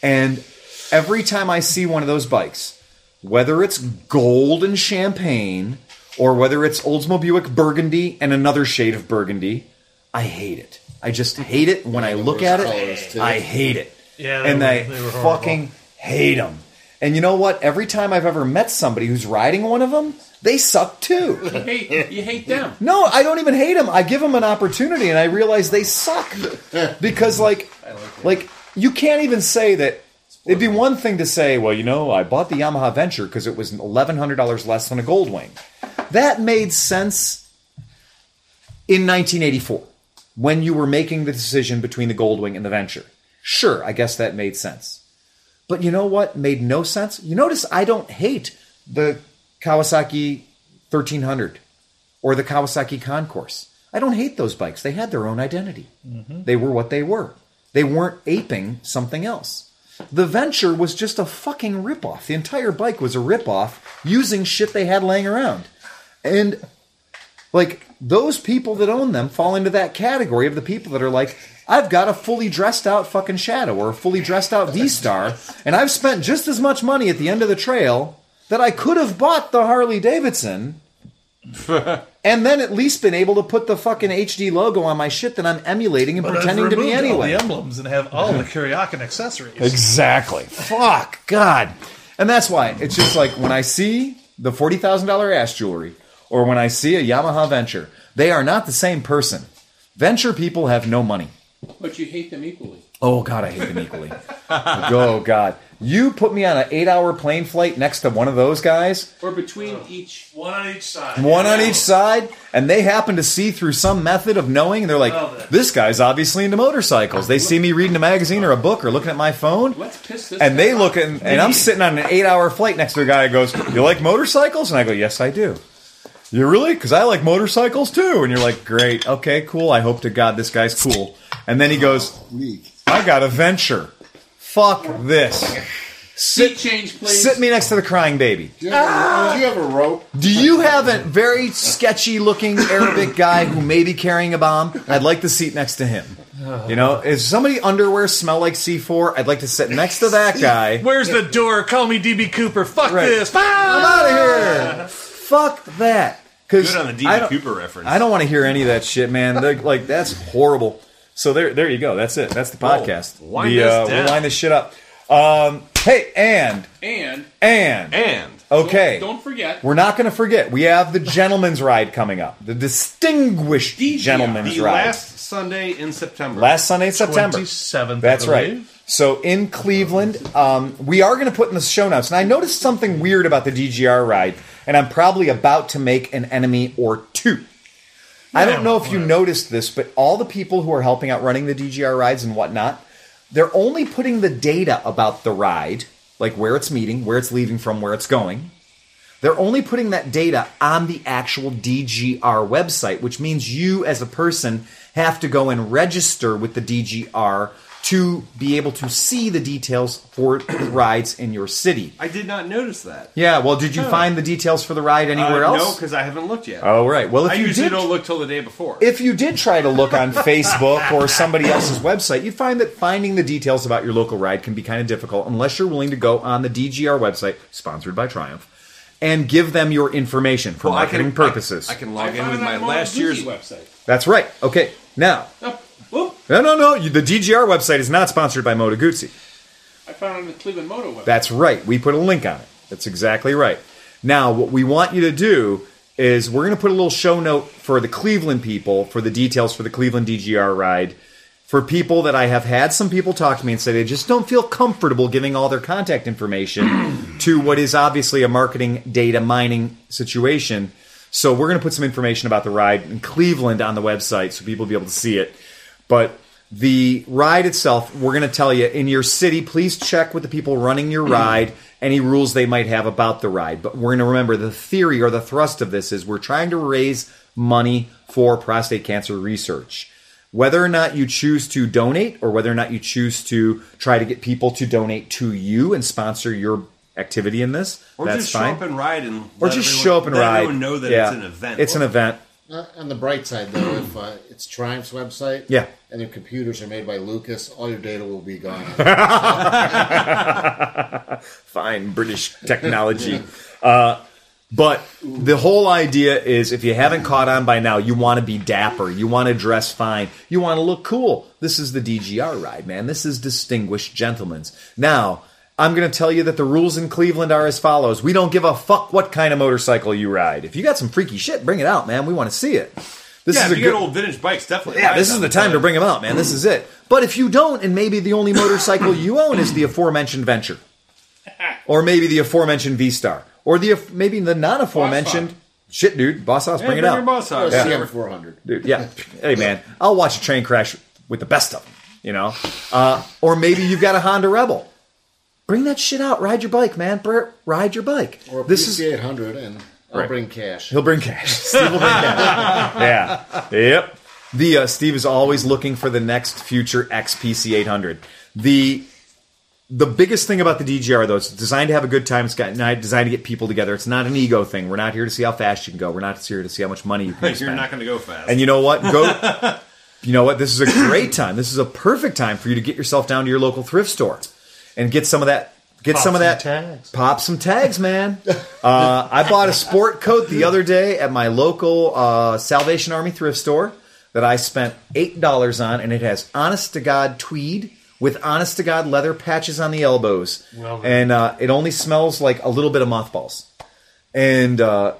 And every time I see one of those bikes, whether it's gold and champagne or whether it's Oldsmobile Buick burgundy and another shade of burgundy, I hate it. I just hate it. When I look at it. I hate it. Yeah, and were- I they were horrible. fucking hate them. And you know what? Every time I've ever met somebody who's riding one of them, they suck too. You hate, you hate them. No, I don't even hate them. I give them an opportunity, and I realize they suck because, like, like you can't even say that. It'd be one thing to say, well, you know, I bought the Yamaha Venture because it was eleven hundred dollars less than a Goldwing. That made sense in 1984 when you were making the decision between the Goldwing and the Venture. Sure, I guess that made sense. But you know what made no sense? You notice I don't hate the Kawasaki 1300 or the Kawasaki Concourse. I don't hate those bikes. They had their own identity. Mm-hmm. They were what they were. They weren't aping something else. The Venture was just a fucking ripoff. The entire bike was a ripoff using shit they had laying around. And like those people that own them fall into that category of the people that are like, I've got a fully dressed out fucking Shadow or a fully dressed out V Star, and I've spent just as much money at the end of the trail that I could have bought the Harley Davidson. and then at least been able to put the fucking HD logo on my shit that I'm emulating and But I've pretending to be removed all anyway. the emblems and have all the Kuryakyn accessories. Exactly. Fuck. God. And that's why it's just like when I see the $40,000 ass jewelry or when I see a Yamaha Venture, they are not the same person. Venture people have no money. But you hate them equally. Oh, God, I hate them equally. oh, God. You put me on an eight hour plane flight next to one of those guys, Or between oh. each. One on each side. one on each side, and they happen to see through some method of knowing. They're like, Love it. this guy's obviously into motorcycles. They see me reading a magazine or a book or looking at my phone. Let's piss this And guy they off. look at, and I'm sitting on an eight hour flight next to a guy who goes, You like motorcycles? And I go, Yes, I do. You really? Because I like motorcycles too. And you're like, Great. Okay, cool. I hope to God this guy's cool. And then he goes, Weak. I got a venture. Fuck this. Seat change, please. Sit me next to the crying baby. Do you, have a, ah! do you have a rope? Do you have a very sketchy looking Arabic guy who may be carrying a bomb? I'd like to seat next to him. You know, if somebody underwear smell like C4? I'd like to sit next to that guy. Where's the door? Call me DB Cooper. Fuck Right. this. I'm out of here. Fuck that. 'Cause Good on the I DB don't- Cooper reference. I don't want to hear any of that shit, man. They're- like that's horrible. So there, there you go. That's it. That's the podcast. wind The, this uh, down. We'll wind this shit up. Um, hey, and And and And Okay. Don't, don't forget. We're not going to forget. We have the gentleman's ride coming up. The distinguished DGR. gentleman's The ride. last Sunday in September. Last Sunday in September. 27th. That's right. So in Cleveland, um, we are going to put in the show notes. And I noticed something weird about the DGR ride, and I'm probably about to make an enemy or two. I don't know if you noticed this, but all the people who are helping out running the DGR rides and whatnot, they're only putting the data about the ride, like where it's meeting, where it's leaving from, where it's going. They're only putting that data on the actual DGR website, which means you as a person have to go and register with the DGR to be able to see the details for the rides in your city. I did not notice that. Yeah, well, did you find the details for the ride anywhere Uh, else? No, because I haven't looked yet. Oh, right. Well, if I you usually did, don't look till the day before. if you did try to look on Facebook or somebody else's website, you'd find that finding the details about your local ride can be kind of difficult unless you're willing to go on the DGR website, sponsored by Triumph, and give them your information for Well, I marketing can- purposes. I, I can I log in with my last year's. Website. That's right. Okay, now. Oh, whoop. No, no, no. you- The DGR website is not sponsored by Moto Guzzi. I found it on the Cleveland Moto website. That's right. We put a link on it. That's exactly right. Now, what we want you to do is we're going to put a little show note for the Cleveland people for the details for the Cleveland DGR ride. For people that I have had some people talk to me and say they just don't feel comfortable giving all their contact information to what is obviously a marketing data mining situation. So we're going to put some information about the ride in Cleveland on the website so people will be able to see it. But the ride itself, we're going to tell you in your city, please check with the people running your mm. ride any rules they might have about the ride. But we're going to remember the theory or the thrust of this is we're trying to raise money for prostate cancer research. Whether or not you choose to donate or whether or not you choose to try to get people to donate to you and sponsor your activity in this, Or that's just fine. show up and ride and or just everyone- show up and let ride. Everyone know that Yeah. it's an event. It's an event. Uh, on the bright side, though, if uh, it's Triumph's website, Yeah. and their computers are made by Lucas, all your data will be gone. fine British technology. uh, but the whole idea is if you haven't caught on by now, you want to be dapper, you want to dress fine, you want to look cool. This is the DGR ride, man. This is distinguished gentlemen's. Now, I'm going to tell you that the rules in Cleveland are as follows. We don't give a fuck what kind of motorcycle you ride. If you got some freaky shit, bring it out, man. We want to see it. This yeah, is if a you good get old vintage bikes, definitely. yeah, this is the time to bring them out, man. This is it. But if you don't, and maybe the only motorcycle you own is the aforementioned Venture, or maybe the aforementioned V Star, or the maybe the non aforementioned shit, dude. Boss Hoss, Yeah, bring it bring out, your boss Or out. a Yeah. CM400. dude. Yeah, hey man, I'll watch a train crash with the best of them. You know, uh, or maybe you've got a Honda Rebel. Bring that shit out. Ride your bike, man. Br- Ride your bike. Or a this is PC800, and I'll Right. bring cash. He'll bring cash. Steve will bring cash. yeah. Yep. The uh, Steve is always looking for the next future XPC 800. The the biggest thing about the DGR though, it's designed to have a good time. It's got not designed to get people together. It's not an ego thing. We're not here to see how fast you can go. We're not here to see how much money you can You're spend. not going to go fast. And you know what? Go. you know what? This is a great time. This is a perfect time for you to get yourself down to your local thrift store and get some of that. Get Pop some of some that. tags. Pop some tags, man. Uh, I bought a sport coat the other day at my local uh, Salvation Army thrift store that I spent eight dollars on, and it has honest to god tweed with honest to god leather patches on the elbows, Well and uh, it only smells like a little bit of mothballs. And uh,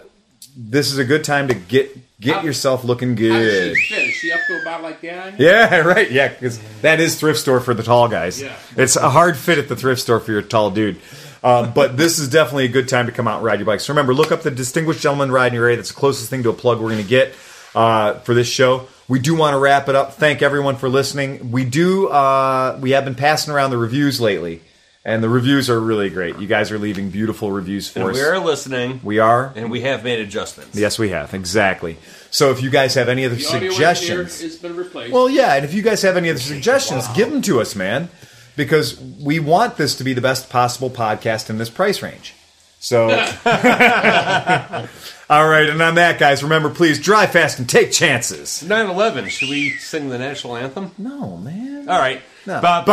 this is a good time to get get How- yourself looking good. she fit? Is she up to about like that? Yeah, right. Yeah, because that is thrift store for the tall guys. Yeah. It's a hard fit at the thrift store for your tall dude. Uh, but this is definitely a good time to come out and ride your bikes. So remember, look up the Distinguished Gentleman Ride in your area. That's the closest thing to a plug we're going to get uh, for this show. We do want to wrap it up. Thank everyone for listening. We do. Uh, we have been passing around the reviews lately, and the reviews are really great. You guys are leaving beautiful reviews for And us. we are listening, We are. and we have made adjustments. Yes, we have exactly. So if you guys have any other The suggestions, engineer has been replaced. well, yeah, and if you guys have any other suggestions, give them to us, man, because we want this to be the best possible podcast in this price range. So, all right, and on that, guys, remember, please drive fast and take chances. 9 11, should we sing the national anthem? No, man. All right. No. Ba- Ba-